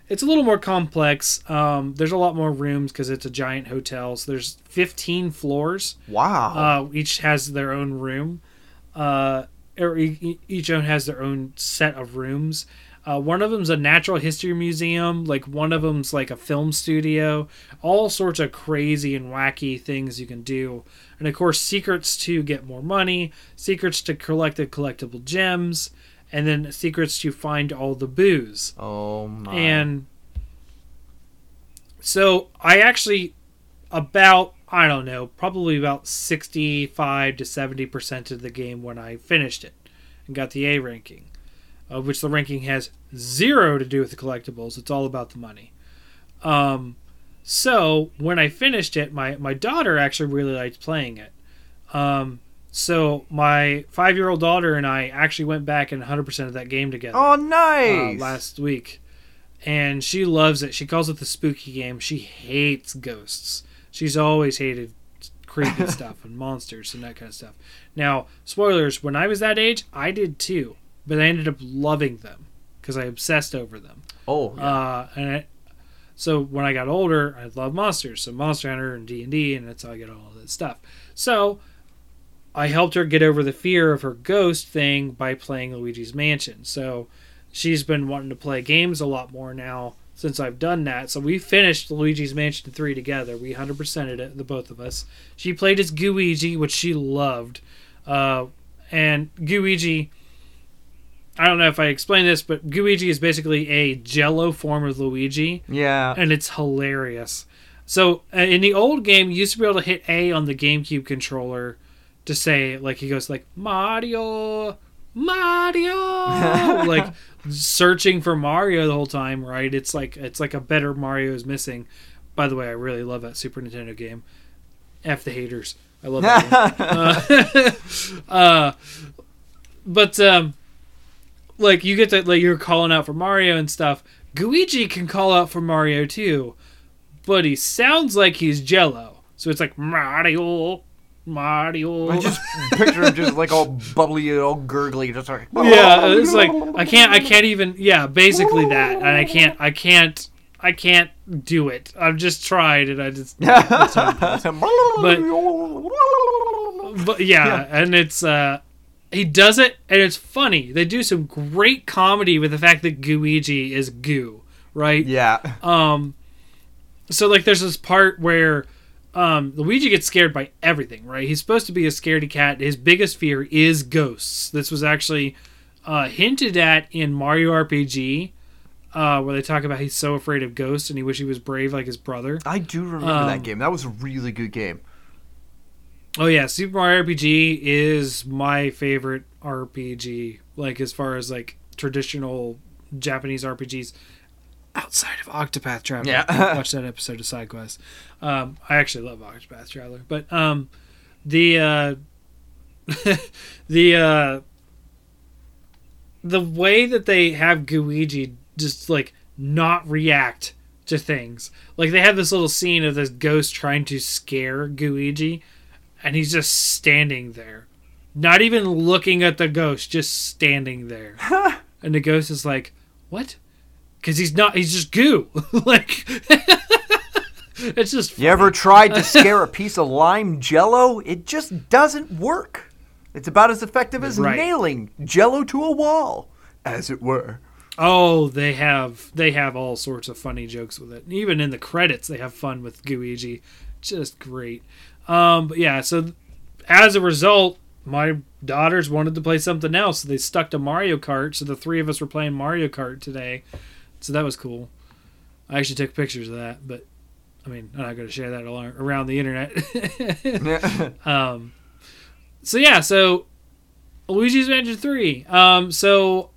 it's a little more complex. Um, there's a lot more rooms because it's a giant hotel. So there's 15 floors. wow. Uh, each has their own room. Uh, or e- each one has their own set of rooms. Uh, one of them's a natural history museum. Like one of them's like a film studio. All sorts of crazy and wacky things you can do. And of course, secrets to get more money, secrets to collect the collectible gems, and then secrets to find all the booze. Oh my. And so I actually about I don't know, probably about 65 to 70% of the game when I finished it and got the A ranking, of which the ranking has zero to do with the collectibles. It's all about the money. Um, so when I finished it, my, my daughter actually really liked playing it. Um, so my five year old daughter and I actually went back and 100% of that game together oh uh, nice. last week, and she loves it. She calls it the spooky game. She hates ghosts. She's always hated creepy stuff and monsters and that kind of stuff. Now, spoilers: when I was that age, I did too, but I ended up loving them because I obsessed over them. oh. yeah. Uh, and I, so when I got older, I loved monsters, so Monster Hunter and D and D, and that's how I got all of that stuff. So I helped her get over the fear of her ghost thing by playing Luigi's Mansion. So she's been wanting to play games a lot more now since I've done that. So we finished Luigi's Mansion 3 together. We 100%ed it, the both of us. She played as Gooigi, which she loved. Uh, and Gooigi, I don't know if I explained this, but Gooigi is basically a jello form of Luigi yeah. and it's hilarious. So uh, in the old game, you used to be able to hit A on the GameCube controller to say like he goes like Mario, Mario, like searching for Mario the whole time. Right? It's like it's like a better Mario is missing. By the way, I really love that Super Nintendo game. F the haters. I love that. game. uh, uh, but um, like you get to like you're calling out for Mario and stuff. Gooigi can call out for Mario too, but he sounds like he's Jello. So it's like Mario, Mario. I just picture him just like all bubbly, all gurgly, just like yeah, it's like I can't, I can't even. Yeah, basically that, and I can't, I can't, I can't do it. I've just tried, and I just. possible. but yeah, and it's uh he does it and it's funny. They do some great comedy with the fact that Gooigi is goo, right? yeah. Um so like there's this part where um Luigi gets scared by everything, right? He's supposed to be a scaredy cat. His biggest fear is ghosts. This was actually uh hinted at in Mario RPG. Uh, where they talk about he's so afraid of ghosts and he wish he was brave like his brother. I do remember Um, that game. That was a really good game. Oh yeah, Super Mario RPG is my favorite RPG. Like as far as like traditional Japanese RPGs outside of Octopath Traveler. Yeah. watch that episode of SideQuest. Um, I actually love Octopath Traveler, but um, the uh, the uh, the way that they have Gooigi just like not react to things. Like they have this little scene of this ghost trying to scare Gooigi and he's just standing there. Not even looking at the ghost, just standing there. and the ghost is like, "What?" Cuz he's not he's just goo. like It's just You ever tried to scare a piece of lime jello? It just doesn't work. It's about as effective as Right. nailing jello to a wall, as it were. Oh, they have they have all sorts of funny jokes with it. Even in the credits, they have fun with Gooigi. Just great. Um, but yeah, so as a result, my daughters wanted to play something else. So they stuck to Mario Kart. So the three of us were playing Mario Kart today. So that was cool. I actually took pictures of that, but I mean, I'm not going to share that around the internet. Um, so yeah, so Luigi's Mansion Three. Um, so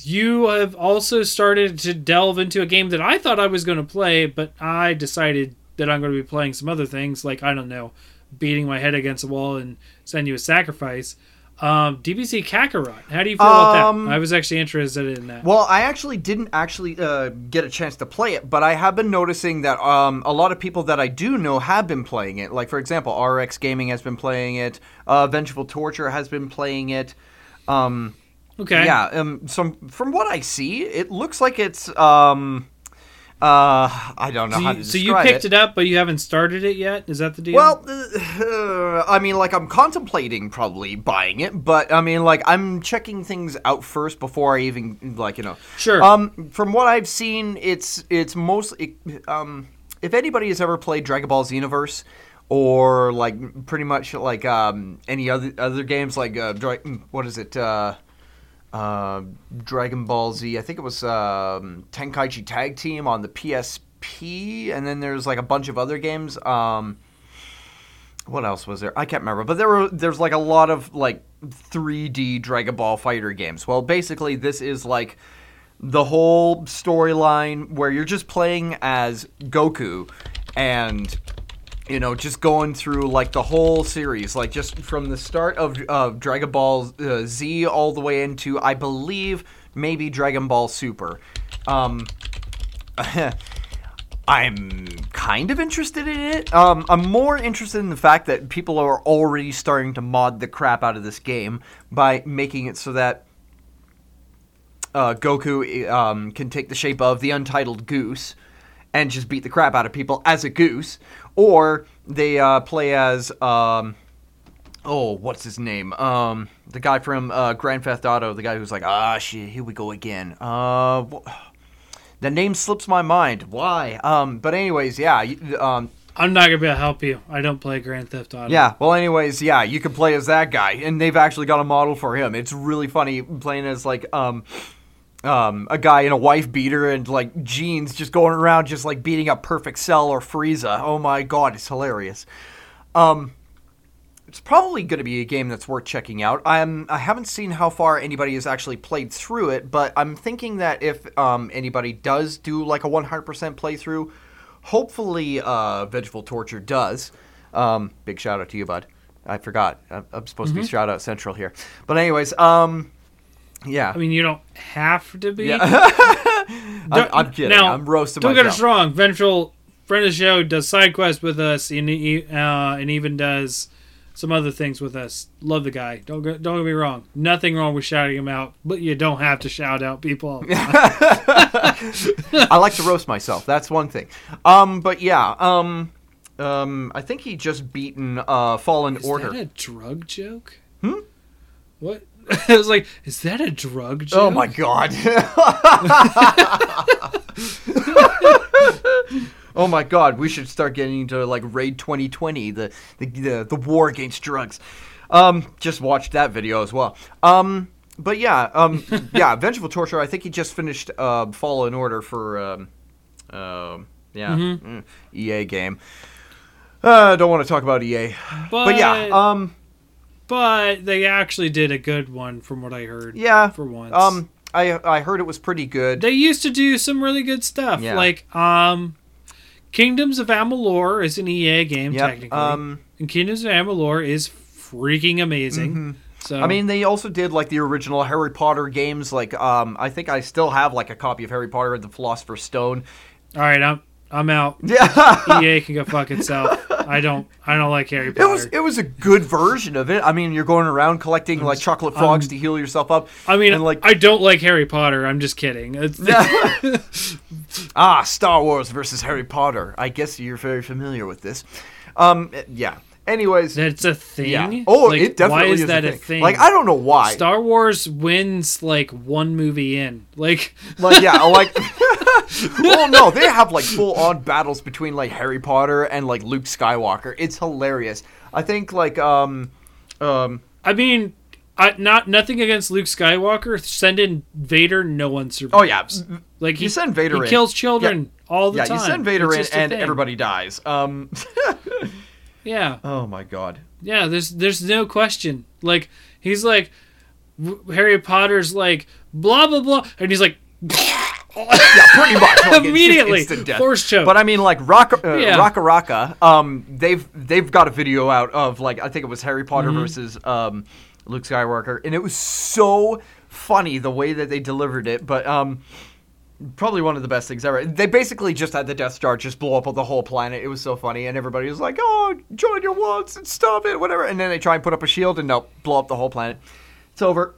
you have also started to delve into a game that I thought I was going to play, but I decided that I'm going to be playing some other things, like I don't know, beating my head against the wall and send you a sacrifice. Um, DBZ Kakarot. How do you feel about Um, that? I was actually interested in that. Well, I actually didn't actually uh, get a chance to play it, but I have been noticing that um, a lot of people that I do know have been playing it. Like, for example, RX Gaming has been playing it. Uh, Vengeful Torture has been playing it. Um, okay. Yeah. Um. So from what I see, it looks like it's um, Uh, I don't know So how you, to so you picked it. it. up, but you haven't started it yet. Is that the deal? Well, uh, I mean, like I'm contemplating probably buying it, but I mean, like I'm checking things out first before I even like you know. Sure. Um, from what I've seen, it's it's mostly um, if anybody has ever played Dragon Ball Xenoverse or like pretty much like um any other other games like uh, what is it uh. Uh, Dragon Ball Z. I think it was um, Tenkaichi Tag Team on the PSP, and then there's like a bunch of other games. Um, what else was there? I can't remember, but there were there's like a lot of like 3D Dragon Ball Fighter games. Well, basically, this is like the whole storyline where you're just playing as Goku, and you know, just going through like the whole series, like just from the start of of Dragon Ball uh, Z all the way into, I believe, maybe Dragon Ball Super. Um, I'm kind of interested in it. Um, I'm more interested in the fact that people are already starting to mod the crap out of this game by making it so that uh, Goku um, can take the shape of the Untitled Goose and just beat the crap out of people as a goose, or they uh, play as um, oh, what's his name? Um, the guy from uh, Grand Theft Auto, the guy who's like, ah, shit, here we go again. Uh, the name slips my mind. Why? Um, but anyways, yeah, um, I'm not gonna be able to help you. I don't play Grand Theft Auto. yeah. Well, anyways, yeah, you can play as that guy, and they've actually got a model for him. It's really funny playing as like um. Um, a guy in a wife beater and like jeans just going around just like beating up Perfect Cell or Frieza. Oh my god, it's hilarious. Um, it's probably going to be a game that's worth checking out. I'm I haven't seen how far anybody has actually played through it, but I'm thinking that if um, anybody does do like a 100% playthrough, hopefully uh, Vengeful Torture does. Um, big shout out to you, bud. I forgot. I'm, I'm supposed to be shout out central here, but anyways, um, yeah. I mean, you don't have to be. yeah. I'm, I'm kidding. Now, I'm roasting Don't get us wrong. Ventral, friend of the show, does side quests with us, and uh, and even does some other things with us. Love the guy. Don't get, don't get me wrong. Nothing wrong with shouting him out, but you don't have to shout out people. all the time. I like to roast myself. That's one thing. Um, but yeah. Um, um, I think he just beaten uh, Fallen Is Order. that a drug joke? Hmm. What? I was like, is that a drug joke? Oh my god. oh my god, we should start getting into like Raid 2020, the the the, the war against drugs. Um just watched that video as well. Um but yeah, um yeah, Vengeful Torture, I think he just finished uh Fallen Order for um um yeah, mm, EA game. Uh, don't want to talk about EA. But, But yeah, um but they actually did a good one, from what I heard. yeah, for once. Um I I heard it was pretty good. they used to do some really good stuff. Yeah. Like, um, Kingdoms of Amalur is an EA game Yep, technically, um and Kingdoms of Amalur is freaking amazing. So Mm-hmm. I mean, they also did like the original Harry Potter games. Like, um, I think I still have like a copy of Harry Potter and the Philosopher's Stone. all right, I'm I'm out. Yeah, EA can go fuck itself. I don't I don't like Harry it Potter. was it was a good version of it. I mean, you're going around collecting like chocolate frogs to heal yourself up. I mean, and, like I don't like Harry Potter. I'm just kidding. Ah, Star Wars versus Harry Potter. I guess you're very familiar with this. Um, yeah. Anyways, That's a thing. yeah. Oh, Like, it definitely why is, is that a a thing. thing? Like, I don't know why. Star Wars wins like one movie in. Like like yeah, like well no, they have like full on battles between like Harry Potter and like Luke Skywalker. It's hilarious. I think like um um I mean, I, not nothing against Luke Skywalker. Send in Vader, no one survives. oh yeah, like he, you send Vader he in. kills children all the yeah, time. you send Vader It's in and thing. everybody dies. Um Yeah, oh my god. yeah. There's there's no question. Like he's like Harry Potter's like blah blah blah, and he's like Yeah, pretty much like, immediately death. force choke. But I mean, like Raka, uh, Yeah. RackaRacka, um, they've they've got a video out of like I think it was Harry Potter Mm-hmm. versus um, Luke Skywalker, and it was so funny the way that they delivered it. But um, probably one of the best things ever. They basically just had the Death Star just blow up the whole planet. It was so funny, and everybody was like, "Oh, join your wants and stop it, whatever." And then they try and put up a shield, and nope, blow up the whole planet. It's over.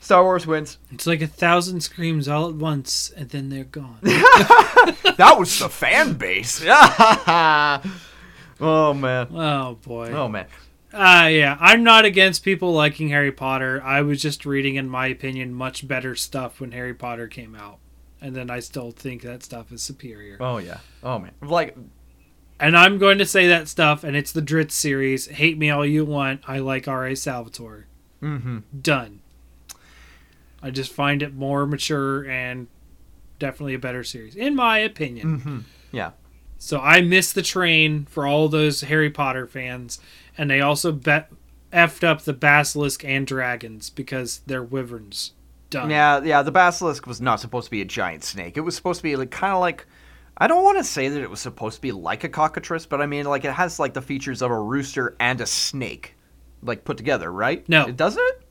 Star Wars wins. It's like a thousand screams all at once, and then they're gone. That was the fan base. oh man. oh boy. Oh man. Uh, yeah, I'm not against people liking Harry Potter. I was just reading, in my opinion, much better stuff when Harry Potter came out. And then I still think that stuff is superior. Oh yeah. Oh man. Like And I'm going to say that stuff, and it's the Drizzt series. Hate me all you want. I like R.A. Salvatore. mm-hmm. Done. I just find it more mature and definitely a better series, in my opinion. Mm-hmm. Yeah. So I miss the train for all those Harry Potter fans, and they also bet effed up the basilisk and dragons because they're wyverns. Done. Yeah, yeah, the basilisk was not supposed to be a giant snake. It was supposed to be like kind of like I don't want to say that it was supposed to be like a cockatrice, but I mean like it has like the features of a rooster and a snake like put together, right? No. It doesn't it?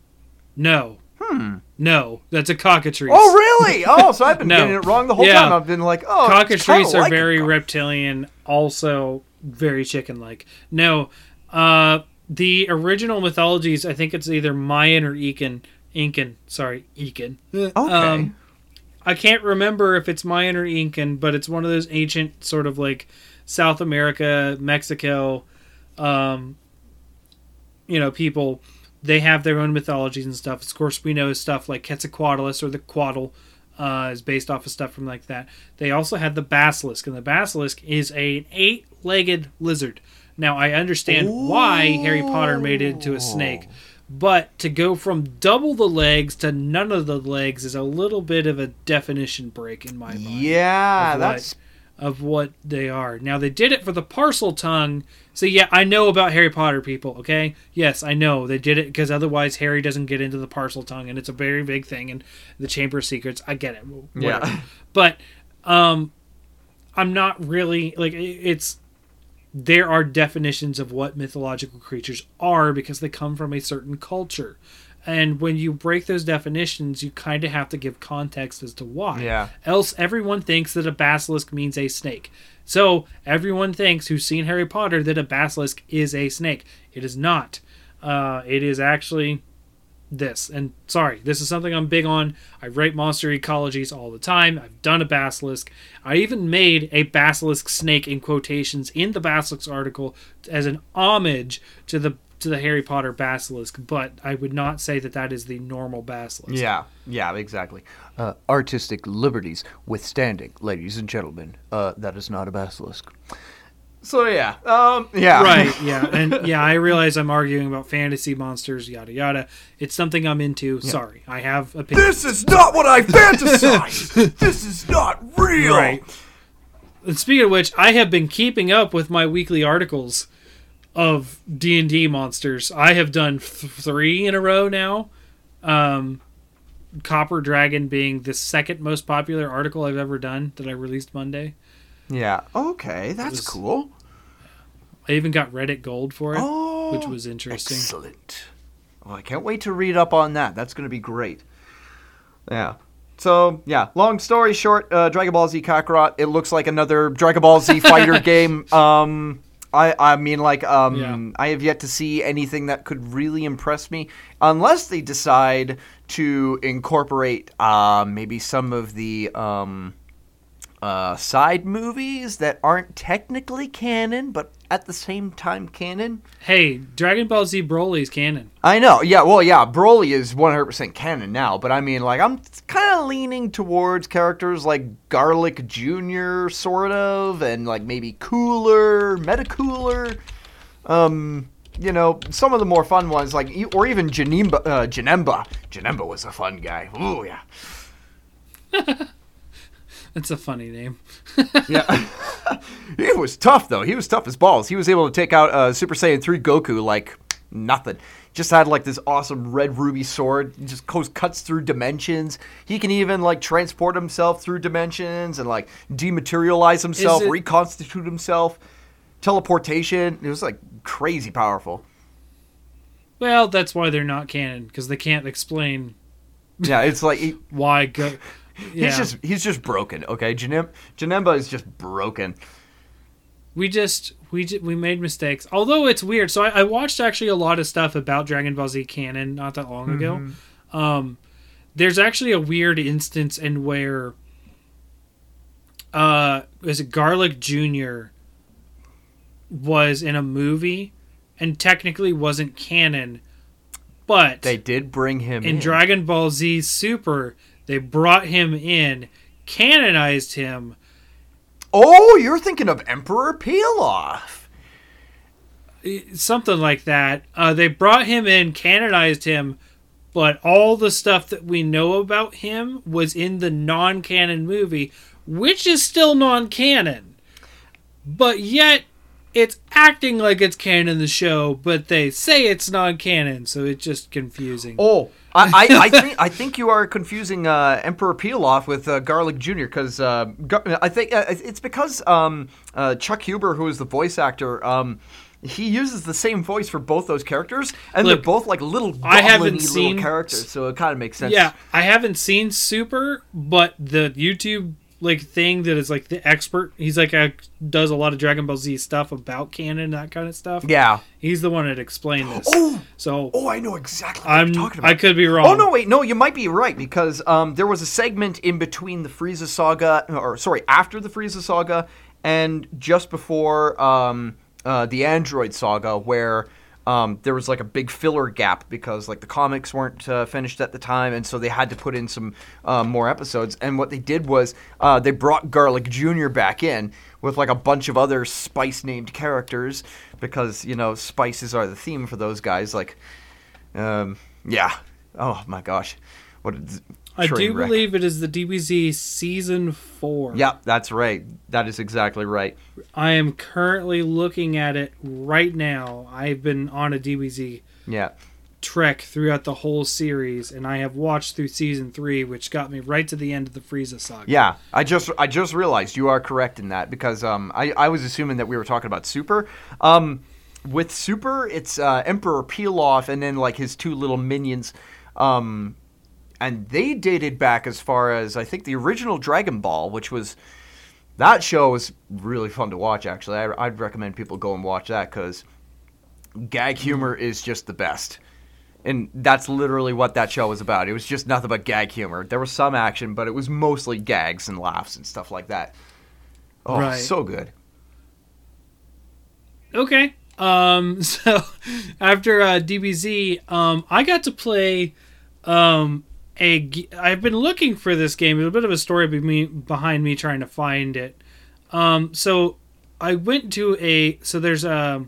No. Hmm. No, that's a cockatrice. Oh, really? Oh, so I've been No. getting it wrong the whole Yeah. time. I've been like, oh, it's cockatrice kinda are like very reptilian, also very chicken-like. No, uh, the original mythologies. I think it's either Mayan or Incan. Incan, sorry, Incan. Okay. Um, I can't remember if it's Mayan or Incan, but it's one of those ancient sort of like South America, Mexico, um, you know, people. They have their own mythologies and stuff. Of course, we know stuff like Quetzalcoatlus or the Quaddle uh, is based off of stuff from like that. They also had the basilisk, and the basilisk is a, an eight-legged lizard. Now, I understand why Harry Potter made it into a snake, but to go from double the legs to none of the legs is a little bit of a definition break in my mind yeah, of what- that's of what they are. Now they did it for the Parseltongue. So yeah, I know about Harry Potter people, okay? Yes, I know. They did it because otherwise Harry doesn't get into the Parseltongue and it's a very big thing in the Chamber of Secrets. I get it. Whatever. Yeah. But um I'm not really like it's there are definitions of what mythological creatures are because they come from a certain culture. And when you break those definitions, you kind of have to give context as to why. Yeah. Else, everyone thinks that a basilisk means a snake. So, everyone thinks who's seen Harry Potter that a basilisk is a snake. It is not. Uh, it is actually this. And sorry, this is something I'm big on. I write monster ecologies all the time. I've done a basilisk. I even made a basilisk snake in quotations in the basilisk article as an homage to the to the Harry Potter basilisk, but I would not say that that is the normal basilisk. Yeah, yeah, exactly. Uh, artistic liberties withstanding, ladies and gentlemen. Uh, that is not a basilisk. So yeah, um, yeah, right yeah. And yeah i realize i'm arguing about fantasy monsters yada yada. It's something i'm into. Sorry. I have opinions This is not what I fantasize. this is not real. right. And speaking of which i have been keeping up with my weekly articles of d&d monsters. I have done th- three in a row now. Um, copper dragon being the second most popular article i've ever done that i released monday. Yeah. Okay, that's was- cool. I even got reddit gold for it Oh, which was interesting Excellent. Well, I can't wait to read up on that. That's going to be great. Yeah. So yeah, long story short, uh, Dragon Ball Z Kakarot. It looks like another Dragon Ball Z fighter game. Um, I I mean like um, Yeah. I have yet to see anything that could really impress me, unless they decide to incorporate uh, maybe some of the um, uh, side movies that aren't technically canon, but at the same time canon. hey dragon ball z broly's canon I know. Yeah, well, yeah, Broly is 100% canon now, but I mean, like, I'm kind of leaning towards characters like Garlic Jr., sort of, and, like, maybe Cooler, Metacooler. Um, you know, some of the more fun ones, like, or even Janemba. Uh, Janemba. Janemba was a fun guy. Ooh, yeah. That's a funny name. Yeah. he was tough, though. He was tough as balls. He was able to take out uh, Super Saiyan 3 Goku like nothing. Just had like this awesome red ruby sword. He just goes, cuts through dimensions. He can even like transport himself through dimensions and like dematerialize himself, it- reconstitute himself. Teleportation. It was like crazy powerful. Well, that's why they're not canon because they can't explain Yeah, it's like why go. Yeah, he's just he's just broken. Okay, Janem- Janemba is just broken. we just we we made mistakes. Although it's weird. So I, I watched actually a lot of stuff about Dragon Ball Z canon not that long ago. Mm-hmm. Um, there's actually a weird instance in where uh is it Garlic Jr. was in a movie and technically wasn't canon, but They did bring him in in. Dragon Ball Z Super, they brought him in, canonized him. oh, you're thinking of Emperor Pilaf. something like that. Uh, they brought him in, canonized him, but all the stuff that we know about him was in the non-canon movie, which is still non-canon. But yet, it's acting like it's canon in the show, but they say it's non-canon, so it's just confusing. Oh, I, I, I think I think you are confusing uh, Emperor Pilaf with uh, Garlic Jr. Because uh, Gar- I think uh, it's because um, uh, Chuck Huber, who is the voice actor, um, he uses the same voice for both those characters, and Look, they're both like little I haven't seen- little characters, so it kind of makes sense. Yeah, I haven't seen Super, but the YouTube like thing that is like the expert. He's like a, does a lot of Dragon Ball Z stuff about canon that kind of stuff. yeah. He's the one that explained this. Oh, So oh, I know exactly what I'm you're talking about. I could be wrong. Oh no, wait, no, you might be right because um, there was a segment in between the Frieza saga, or sorry, after the Frieza saga, and just before um, uh, the Android saga, where um, there was like a big filler gap because like the comics weren't uh, finished at the time, and so they had to put in some uh, more episodes. And what they did was uh, they brought Garlic Jr. back in with like a bunch of other spice named characters because you know spices are the theme for those guys, like. Um, yeah. Oh my gosh. What I do wreck. believe it is the DBZ season four. Yeah, that's right. That is exactly right. I am currently looking at it right now. I've been on a DBZ Yeah. trek throughout the whole series, and I have watched through season three, which got me right to the end of the Frieza saga. Yeah. I just I just realized you are correct in that because um I, I was assuming that we were talking about Super. Um with Super it's uh, Emperor Pilaf and then like his two little minions. Um and they dated back as far as I think the original Dragon Ball, which was that show was really fun to watch. Actually, I, I'd recommend people go and watch that because gag humor is just the best. And that's literally what that show was about. It was just nothing but gag humor. There was some action, but it was mostly gags and laughs and stuff like that. Oh, Right. so good. Okay. Um. So after uh, DBZ, um, I got to play um a. I've been looking for this game. There's a bit of a story be- me behind me trying to find it. Um. So I went to a. So there's a.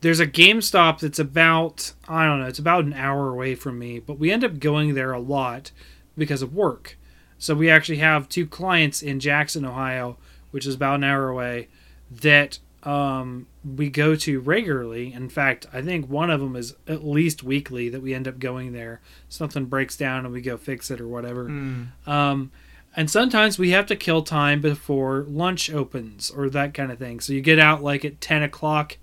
There's a GameStop that's about I don't know. It's about an hour away from me, but we end up going there a lot because of work. So we actually have two clients in Jackson, Ohio, which is about an hour away, that um, we go to regularly. In fact, I think one of them is at least weekly that we end up going there. Something breaks down and we go fix it or whatever. Um, and sometimes we have to kill time before lunch opens or that kind of thing. So you get out like at 10 o'clock,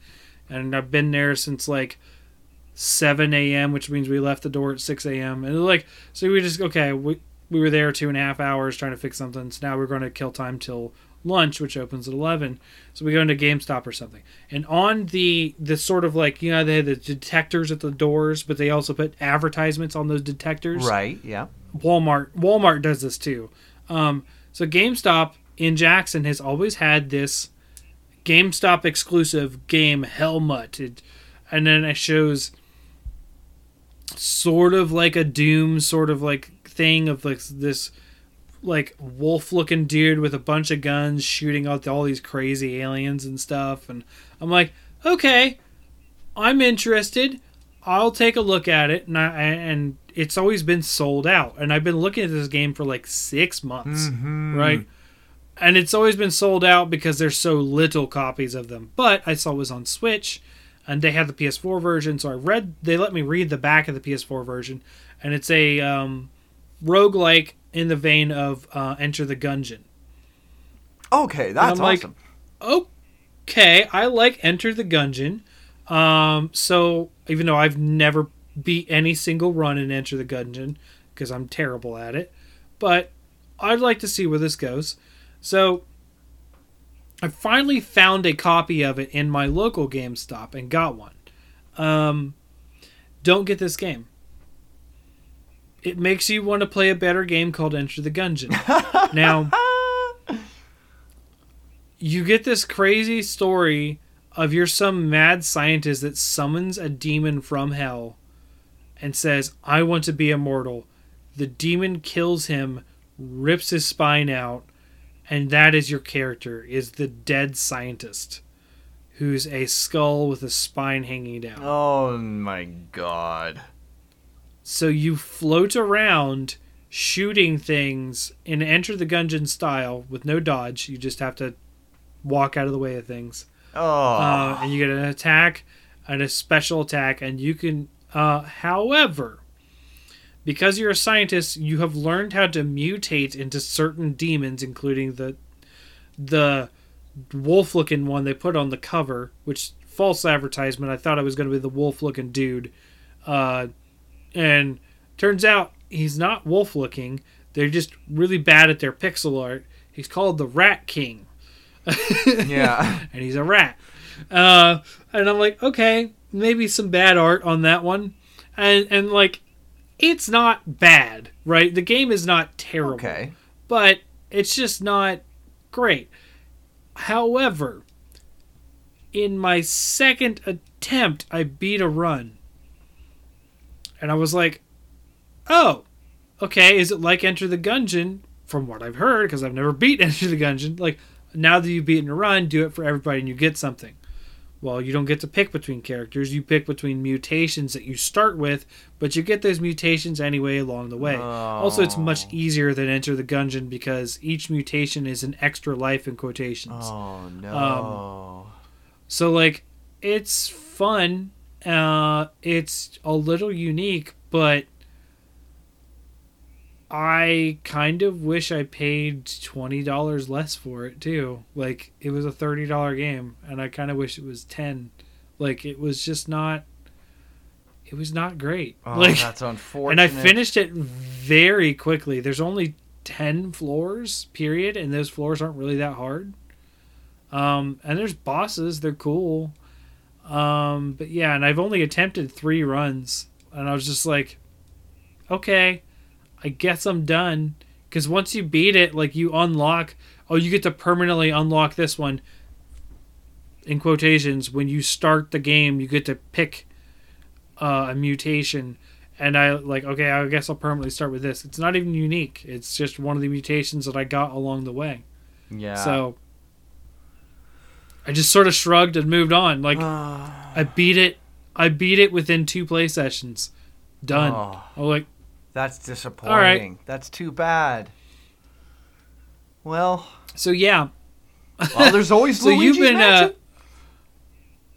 and I've been there since like 7 a.m., which means we left the door at 6 a.m. And like, so we just, okay, we, we were there two and a half hours trying to fix something. So now we're going to kill time till lunch, which opens at 11. So we go into GameStop or something. And on the, the sort of like, you know, they had the detectors at the doors, but they also put advertisements on those detectors. Right, yeah. Walmart Walmart does this too. Um, so GameStop in Jackson has always had this GameStop exclusive game Hellmut, it, and then it shows sort of like a Doom sort of like thing of like this like wolf looking dude with a bunch of guns shooting out all these crazy aliens and stuff and I'm like okay I'm interested. I'll take a look at it and I, and it's always been sold out and I've been looking at this game for like 6 months right? And it's always been sold out because there's so little copies of them but I saw it was on Switch and they had the PS4 version so I read they let me read the back of the PS4 version and it's a um roguelike in the vein of uh, Enter the Gungeon. Okay, that's I'm like- awesome. Okay, I like Enter the Gungeon. Um, so even though I've never beat any single run in Enter the Gungeon because I'm terrible at it, but I'd like to see where this goes. So I finally found a copy of it in my local GameStop and got one. Um, don't get this game. It makes you want to play a better game called Enter the Gungeon. now, you get this crazy story of you're some mad scientist that summons a demon from hell and says, I want to be immortal. The demon kills him, rips his spine out, and that is your character, is the dead scientist who's a skull with a spine hanging down. Oh my god. So you float around shooting things in Enter the Gungeon style with no dodge. You just have to walk out of the way of things. Oh. Uh, and you get an attack and a special attack, and you can. Uh, however, because you're a scientist, you have learned how to mutate into certain demons, including the the wolf-looking one they put on the cover, which false advertisement. I thought I was going to be the wolf-looking dude, uh, and turns out he's not wolf-looking. They're just really bad at their pixel art. He's called the Rat King. yeah. and he's a rat. Uh, and I'm like, okay, maybe some bad art on that one, and and like, it's not bad, right? The game is not terrible, Okay. but it's just not great. However, in my second attempt, I beat a run, and I was like, oh, okay, is it like Enter the Gungeon? From what I've heard, because I've never beat Enter the Gungeon, like now that you've beaten a run, do it for everybody and you get something. Well, you don't get to pick between characters. You pick between mutations that you start with, but you get those mutations anyway along the way. Also, it's much Oh. easier than Enter the Gungeon because each mutation is an extra life in quotations. Oh Um, no. So like it's fun. Uh it's a little unique, but I kind of wish I paid twenty dollars less for it too. Like it was a thirty dollar game, and I kind of wish it was ten. Like it was just not. It was not great. oh, like that's unfortunate. and I finished it very quickly. There's only 10 floors, period, and those floors aren't really that hard. Um, and there's bosses, they're cool. Um, but yeah, and I've only attempted three runs, and I was just like, okay, I guess I'm done. Because once you beat it, like you unlock, oh, you get to permanently unlock this one. In quotations, when you start the game, you get to pick uh, a mutation and I like okay, I guess I'll permanently start with this. It's not even unique. It's just one of the mutations that I got along the way. Yeah. So I just sort of shrugged and moved on. Like I beat it. I beat it within two play sessions. Done. Oh, I'm like, that's disappointing. That's too bad. Well, so yeah. well there's always So you've been Mansion. uh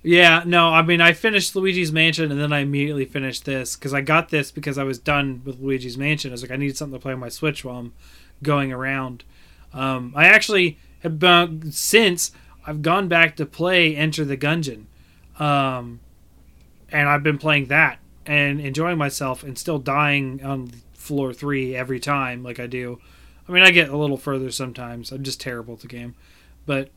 Yeah, no, I mean I finished Luigi's Mansion and then I immediately finished this because I got this because I was done with Luigi's Mansion. I was like, I need something to play on my Switch while I'm going around. Um, I actually have been since I've gone back to play Enter the Gungeon, um, and I've been playing that and enjoying myself and still dying on floor three every time like I do. I mean, I get a little further sometimes. I'm just terrible at the game, but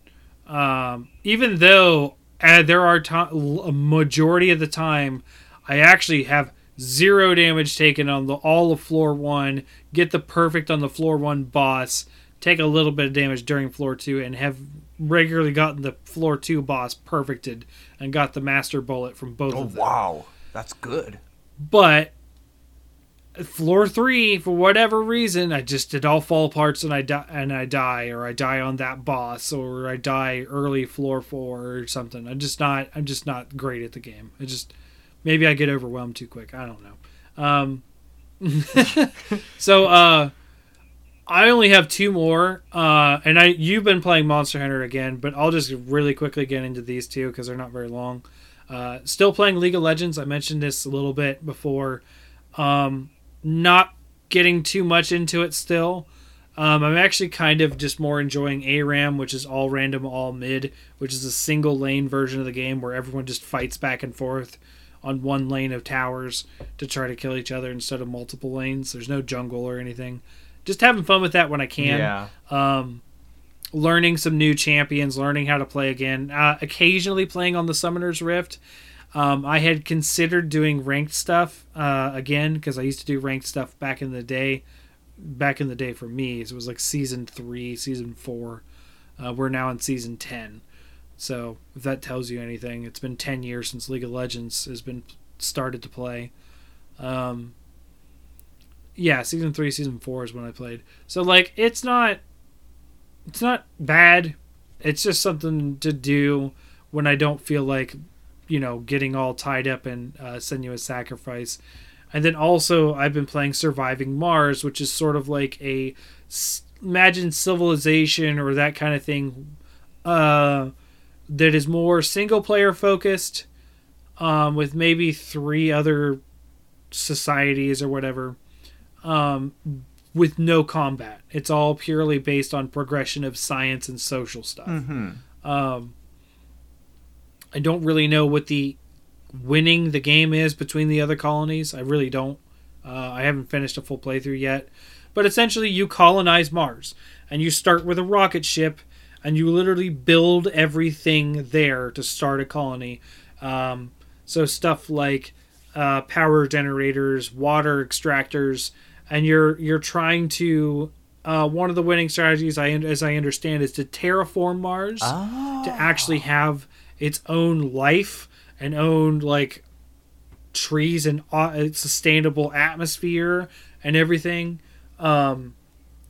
um, even though uh, there are ti a majority of the time I actually have zero damage taken on the all of floor one, get the perfect on the floor one boss, take a little bit of damage during floor two, and have regularly gotten the floor two boss perfected and got the master bullet from both Oh of them. Oh, wow, that's good. But floor three, for whatever reason, I just it all fall apart and I die and I die, or I die on that boss, or I die early floor four or something. I'm just not. I'm just not great at the game. I just maybe I get overwhelmed too quick. I don't know. Um, so uh, I only have two more, uh, and I you've been playing Monster Hunter again, but I'll just really quickly get into these two because they're not very long. Uh, still playing League of Legends. I mentioned this a little bit before. Um, not getting too much into it still. Um, I'm actually kind of just more enjoying ARAM, which is all random, all mid, which is a single lane version of the game where everyone just fights back and forth on one lane of towers to try to kill each other instead of multiple lanes. There's no jungle or anything. Just having fun with that when I can Yeah. um, learning some new champions, learning how to play again. Uh, occasionally playing on the Summoner's Rift. Um, I had considered doing ranked stuff uh, again because I used to do ranked stuff back in the day. Back in the day for me, it was like season three, season four. Uh, we're now in season ten. So if that tells you anything, it's been ten years since League of Legends has been started to play. Um, yeah, season three, season four is when I played. So like, it's not, it's not bad. It's just something to do when I don't feel like, you know, getting all tied up in uh, Senua's Sacrifice. And then also, I've been playing Surviving Mars, which is sort of like a imagine civilization or that kind of thing. Uh, that is more single player focused, um, with maybe three other societies or whatever, um, with no combat. It's all purely based on progression of science and social stuff. Mm-hmm. Um, I don't really know what the winning the game is between the other colonies. I really don't. Uh, I haven't finished a full playthrough yet. But essentially, you colonize Mars, and you start with a rocket ship, and you literally build everything there to start a colony. Um, so stuff like uh, power generators, water extractors, and you're you're trying to. Uh, one of the winning strategies, I as I understand, is to terraform Mars Ah. to actually have its own life and own like trees and uh, sustainable atmosphere and everything. Um,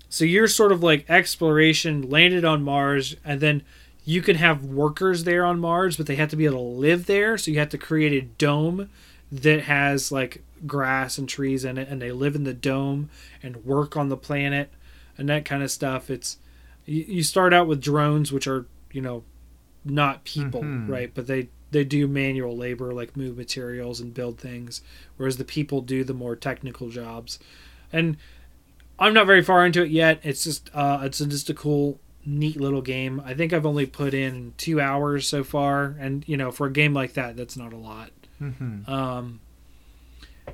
so you're sort of like exploration landed on Mars, and then you can have workers there on Mars, but they have to be able to live there. So you have to create a dome that has like grass and trees in it, and they live in the dome and work on the planet and that kind of stuff. It's you, start out with drones, which are you know not people, Mhm. right? But they they do manual labor like move materials and build things, whereas the people do the more technical jobs. And I'm not very far into it yet. It's just uh, it's just a cool, neat little game. I think I've only put in two hours so far, and you know, for a game like that, that's not a lot. Mhm. Um,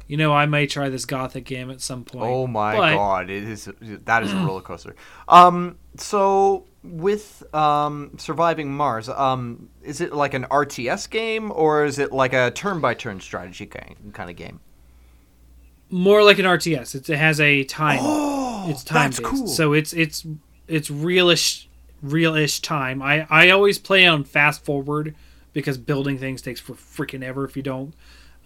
you know, I may try this Gothic game at some point. Oh my but- god, it is that is a roller coaster. Um, so with um, surviving Mars, um, is it like an RTS game or is it like a turn-by-turn strategy game kind of game? More like an RTS. It's, it has a time. Oh, it's time that's based. cool. So it's it's it's realish realish time. I I always play on fast forward because building things takes for freaking ever if you don't.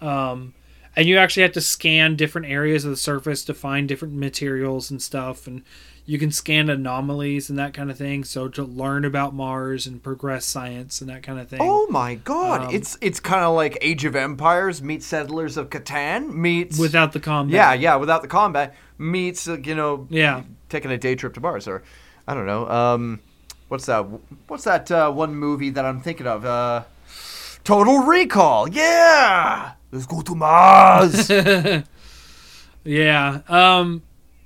Um, and you actually have to scan different areas of the surface to find different materials and stuff, and you can scan anomalies and that kind of thing. So to learn about Mars and progress science and that kind of thing. Oh my god, Um, it's it's kind of like Age of Empires meets Settlers of Catan meets without the combat. yeah yeah without the combat meets uh, you know Yeah. taking a day trip to Mars or I don't know um what's that what's that uh, one movie that I'm thinking of uh Total Recall yeah let's go to Mars Yeah. Um.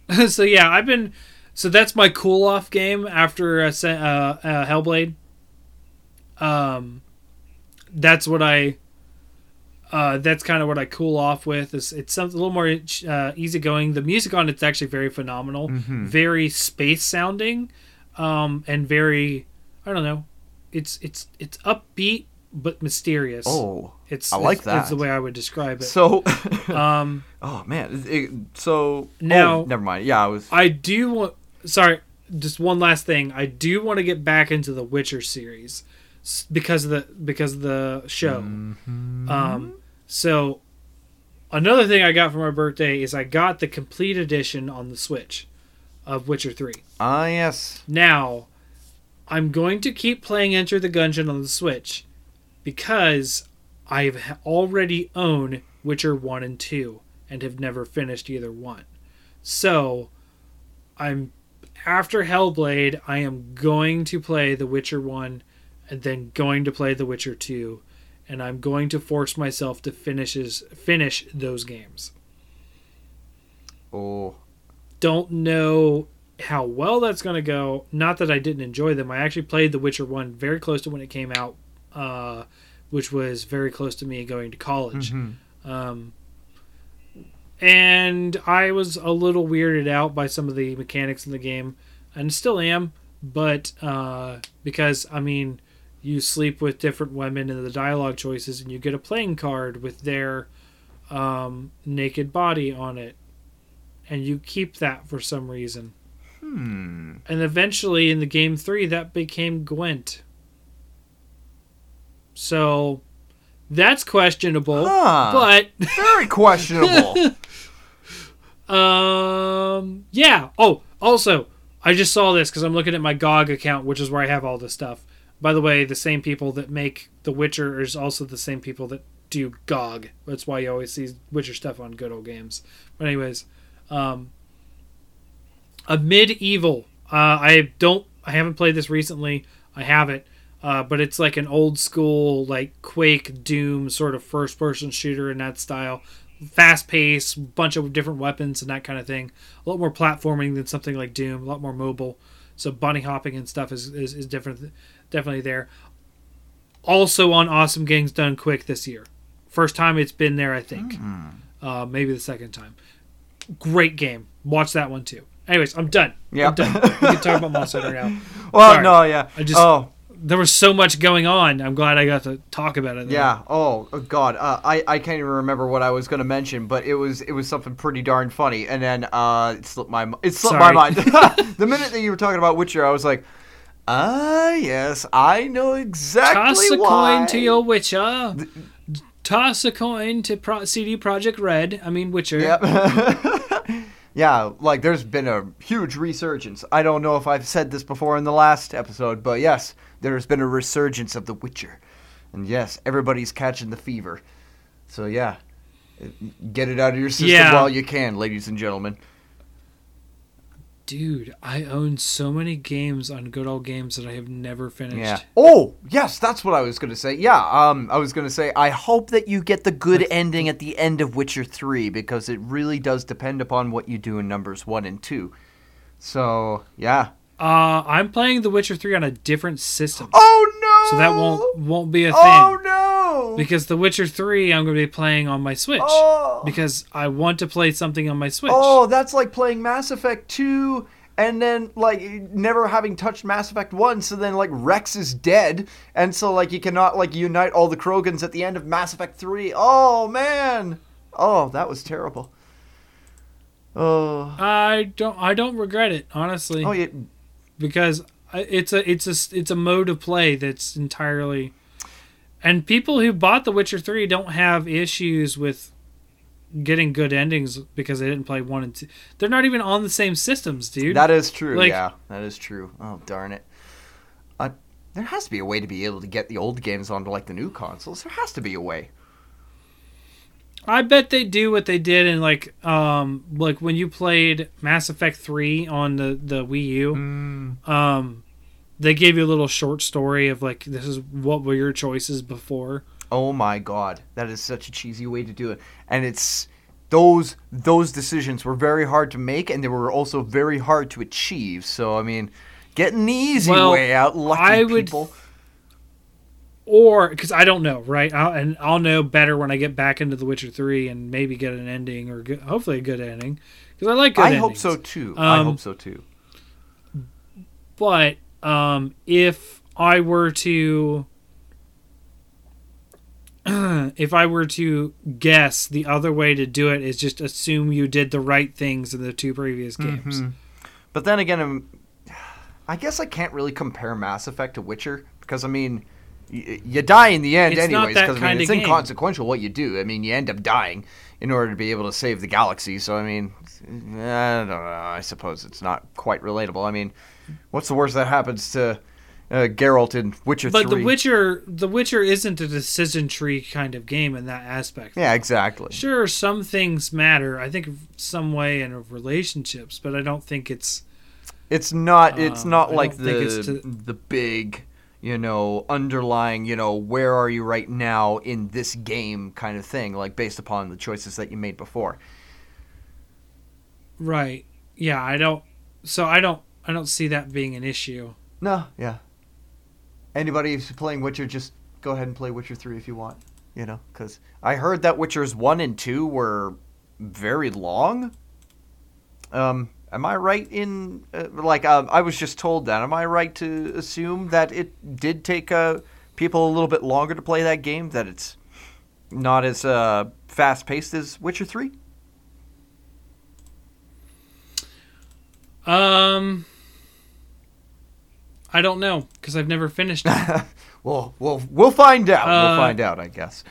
So yeah, I've been. So that's my cool off game after uh, uh, uh, Hellblade. Um, that's what I. Uh, that's kind of what I cool off with. Is it's something a little more uh, easygoing. The music on it's actually very phenomenal, very space sounding, um, and very I don't know. It's it's it's upbeat but mysterious. oh it's I like it's, That's the way I would describe it. so um. oh man it- so Now- oh, never mind yeah I was I do want. Sorry, just one last thing. I do want to get back into the Witcher series because of the because of the show. Um, so another thing I got for my birthday is I got the complete edition on the Switch of Witcher Three. ah yes Now, I'm going to keep playing Enter the Gungeon on the Switch because I've already own Witcher 1 and 2 and have never finished either one. So, I'm after Hellblade, I am going to play The Witcher 1 and then going to play The Witcher 2 and I'm going to force myself to finishes finish those games. oh don't know how well that's going to go. Not that I didn't enjoy them. I actually played The Witcher 1 very close to when it came out, uh, which was very close to me going to college. Um, and I was a little weirded out by some of the mechanics in the game, and still am. But uh, because, I mean, you sleep with different women in the dialogue choices, and you get a playing card with their um, naked body on it, and you keep that for some reason. Hmm. And eventually, in the game three, that became Gwent. So that's questionable, Huh. but Very questionable. Um. Yeah. Oh, also, I just saw this because I'm looking at my GOG account, which is where I have all this stuff. By the way, the same people that make The Witcher is also the same people that do GOG. That's why you always see Witcher stuff on Good Old Games. But anyways, um, Amid Evil. Uh, I don't. I haven't played this recently. I have it. Uh, but it's like an old school, like Quake, Doom sort of first person shooter in that style fast pace, bunch of different weapons and that kind of thing. A lot more platforming than something like Doom. A lot more mobile. So bunny hopping and stuff is is, is different, definitely there. Also on Awesome Games Done Quick this year. First time it's been there, I think. Uh, maybe the second time. Great game. Watch that one too. Anyways, I'm done. Yep. I'm done. We can talk about Monster Hunter now. well, Sorry. no, yeah. I just- oh, There was so much going on. I'm glad I got to talk about it. yeah. Oh, oh, God. Uh, I I can't even remember what I was going to mention, but it was it was something pretty darn funny. And then uh, it slipped my it slipped my mind. the minute that you were talking about Witcher, I was like, ah, yes, I know exactly Toss a why. coin to your Witcher. Toss a coin to Pro- CD Projekt Red. I mean Witcher. Yep. yeah, like there's been a huge resurgence. I don't know if I've said this before in the last episode, but yes, there's been a resurgence of The Witcher. And yes, everybody's catching the fever. So yeah, get it out of your system Yeah. while you can, ladies and gentlemen. Dude, I own so many games on Good Old Games that I have never finished. Yeah. Oh, yes, that's what I was going to say. Yeah, um I was going to say I hope that you get the good ending at the end of Witcher 3 because it really does depend upon what you do in numbers 1 and 2. So, yeah. Uh, I'm playing The Witcher 3 on a different system. Oh no. So that won't won't be a thing. Oh no! Because The Witcher 3 I'm going to be playing on my Switch. Oh. Because I want to play something on my Switch. oh, that's like playing Mass Effect 2 and then like never having touched Mass Effect 1 so then like Wrex is dead and so like you cannot like unite all the Krogans at the end of Mass Effect 3. Oh man. Oh, that was terrible. Oh. I don't I don't regret it, honestly. Oh, yeah. Because it's a it's a it's a mode of play that's entirely and people who bought The Witcher 3 don't have issues with getting good endings because they didn't play 1 and 2. They're not even on the same systems, dude. That is true. Like- yeah, that is true. Oh, darn it. Uh, there has to be a way to be able to get the old games onto like the new consoles. There has to be a way. I bet they do what they did in like um like when you played Mass Effect 3 on the the Wii U. Mm. Um they gave you a little short story of like this is what were your choices before. Oh my god, that is such a cheesy way to do it. And it's those those decisions were very hard to make and they were also very hard to achieve. So I mean, getting the easy Well, way out, lucky I would people. Or because I don't know, right? I'll, and I'll know better when I get back into The Witcher Three and maybe get an ending or good, hopefully a good ending because I like good I endings. hope so too. I Um, hope so too. But um, if I were to, if I were to guess, the other way to do it is just assume you did the right things in the two previous games. Mhm. But then again, um, I guess I can't really compare Mass Effect to Witcher because I mean, you die in the end It's anyways. Because I mean, it's game. inconsequential what you do. I mean, you end up dying in order to be able to save the galaxy. So I mean, I don't know. I suppose it's not quite relatable. I mean, what's the worst that happens to uh, Geralt in Witcher But Three? The Witcher, The Witcher isn't a decision tree kind of game in that aspect. yeah, exactly. Sure, some things matter. I think some way in relationships, but I don't think it's. It's not. It's Um, not I like the to- the big, you know, underlying, you know, where are you right now in this game kind of thing, like based upon the choices that you made before. Right. Yeah, I don't. So I don't. I don't see that being an issue. No, yeah. Anybody who's playing Witcher, just go ahead and play Witcher three if you want. You know, because I heard that Witcher's one and two were very long. Um, Am I right in uh, like um, I was just told that? Am I right to assume that it did take uh, people a little bit longer to play that game? That it's not as uh, fast paced as Witcher Three? Um, I don't know because I've never finished it. well, we'll we'll find out. Uh, we'll find out, I guess.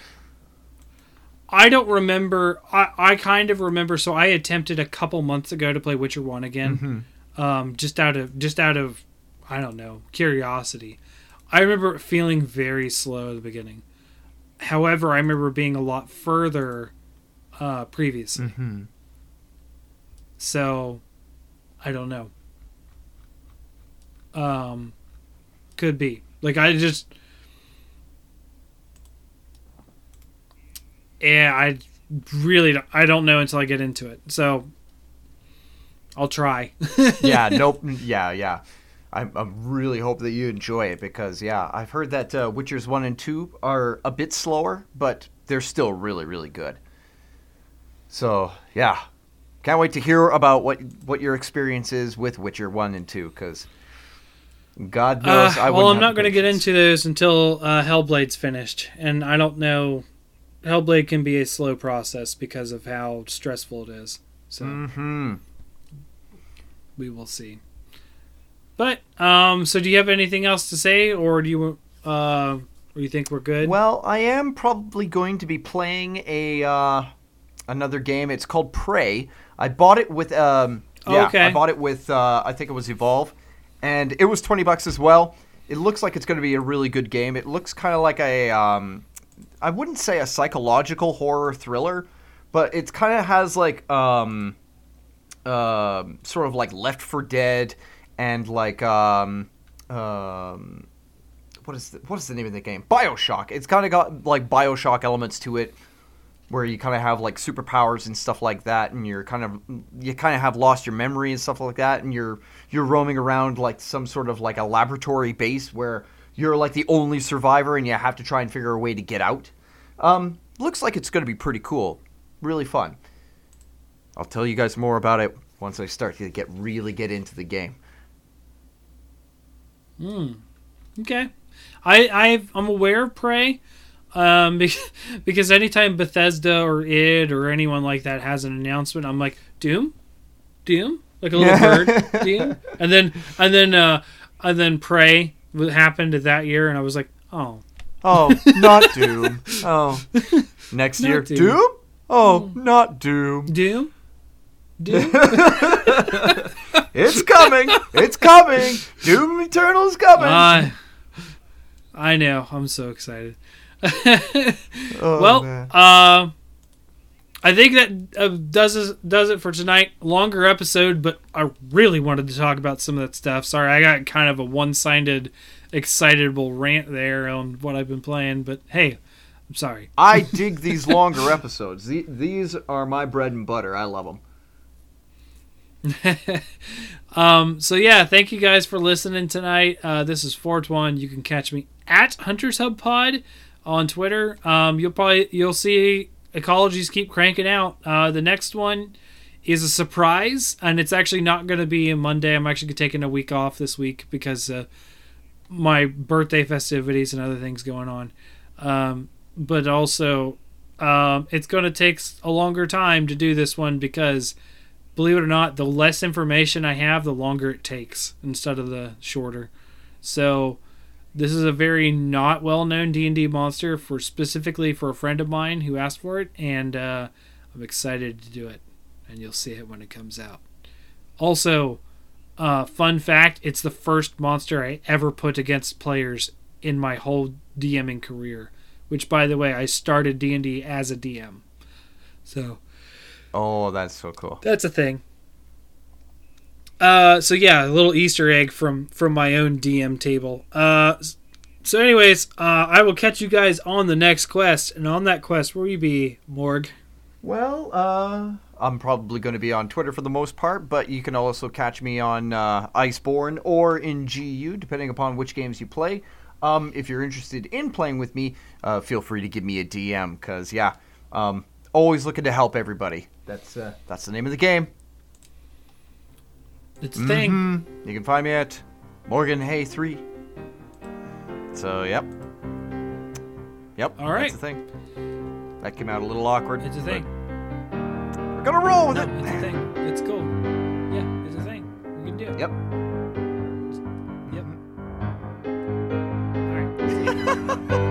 I don't remember. I, I kind of remember. So I attempted a couple months ago to play Witcher One again, um, just out of just out of I don't know curiosity. I remember feeling very slow at the beginning. However, I remember being a lot further uh, previously. Mm-hmm. So I don't know. Um, could be like I just. Yeah, I really don't, I don't know until I get into it. So I'll try. yeah, nope. Yeah, yeah. I, I really hope that you enjoy it because, yeah, I've heard that uh, Witchers 1 and 2 are a bit slower, but they're still really, really good. So, yeah. Can't wait to hear about what what your experience is with Witcher 1 and 2 because God knows Uh, I Well, I'm not going to get into those until uh, Hellblade's finished, and I don't know. Hellblade can be a slow process because of how stressful it is. So Mhm. we will see. But um, so do you have anything else to say, or do you uh, or you think we're good? Well, I am probably going to be playing a uh, another game. It's called Prey. I bought it with um, yeah, Okay. I bought it with uh, I think it was Evolve, and it was twenty bucks as well. It looks like it's going to be a really good game. It looks kind of like a um, I wouldn't say a psychological horror thriller, but it kind of has like um, um, sort of like Left 4 Dead and like um, um, what is the, what is the name of the game? Bioshock. It's kind of got like Bioshock elements to it, where you kind of have like superpowers and stuff like that, and you're kind of you kind of have lost your memory and stuff like that, and you're you're roaming around like some sort of like a laboratory base where you're like the only survivor, and you have to try and figure a way to get out. Um, looks like it's going to be pretty cool, really fun. I'll tell you guys more about it once I start to get really get into the game. Hmm. Okay. I I've, I'm aware of Prey, um, be- because anytime Bethesda or id or anyone like that has an announcement, I'm like Doom, Doom, like a little bird, Doom, and then and then uh, and then Prey happened that year, and I was like, oh, Oh, not Doom. Oh, next Not year Doom. Doom. Oh, not Doom. Doom, Doom. It's coming. It's coming. Doom Eternal is coming. Uh, I know. I'm so excited. oh, well, uh, I think that uh, does does it for tonight. Longer episode, but I really wanted to talk about some of that stuff. Sorry, I got kind of a one-sided, excitable rant there on what I've been playing. But hey, I'm sorry. I dig these longer episodes. The- These are my bread and butter. I love them. Um, so yeah, thank you guys for listening tonight. Uh, this is Fortuan. You can catch me at Hunters Hub Pod on Twitter. Um, you'll probably you'll see ecologies keep cranking out. Uh, the next one is a surprise, and it's actually not going to be a Monday. I'm actually taking a week off this week because uh, my birthday festivities and other things going on. Um, but also, um, it's going to take a longer time to do this one because believe it or not, the less information I have, the longer it takes instead of the shorter. So this is a very not well-known D&D monster for specifically for a friend of mine who asked for it and uh, I'm excited to do it and you'll see it when it comes out. Also, uh, fun fact, it's the first monster I ever put against players in my whole DMing career, which by the way, I started D&D as a DM. So, Oh, that's so cool. that's a thing. Uh, so yeah, a little Easter egg from from my own DM table. Uh, so anyways, uh, I will catch you guys on the next quest, and on that quest, where will you be, Morg? Well, uh, I'm probably going to be on Twitter for the most part, but you can also catch me on uh, Iceborne or in GU, depending upon which games you play. Um, if you're interested in playing with me, uh, feel free to give me a DM, because, yeah, um, always looking to help everybody. That's, uh, that's the name of the game. It's a thing. Mm-hmm. You can find me at Morgan Hay three. So yep, yep. All right, that's the thing. That came out a little awkward. It's a thing. We're gonna roll with no, it. It's a thing. It's cool. Yeah, it's a thing. We can do. It. Yep. Yep. Mm-hmm. All right.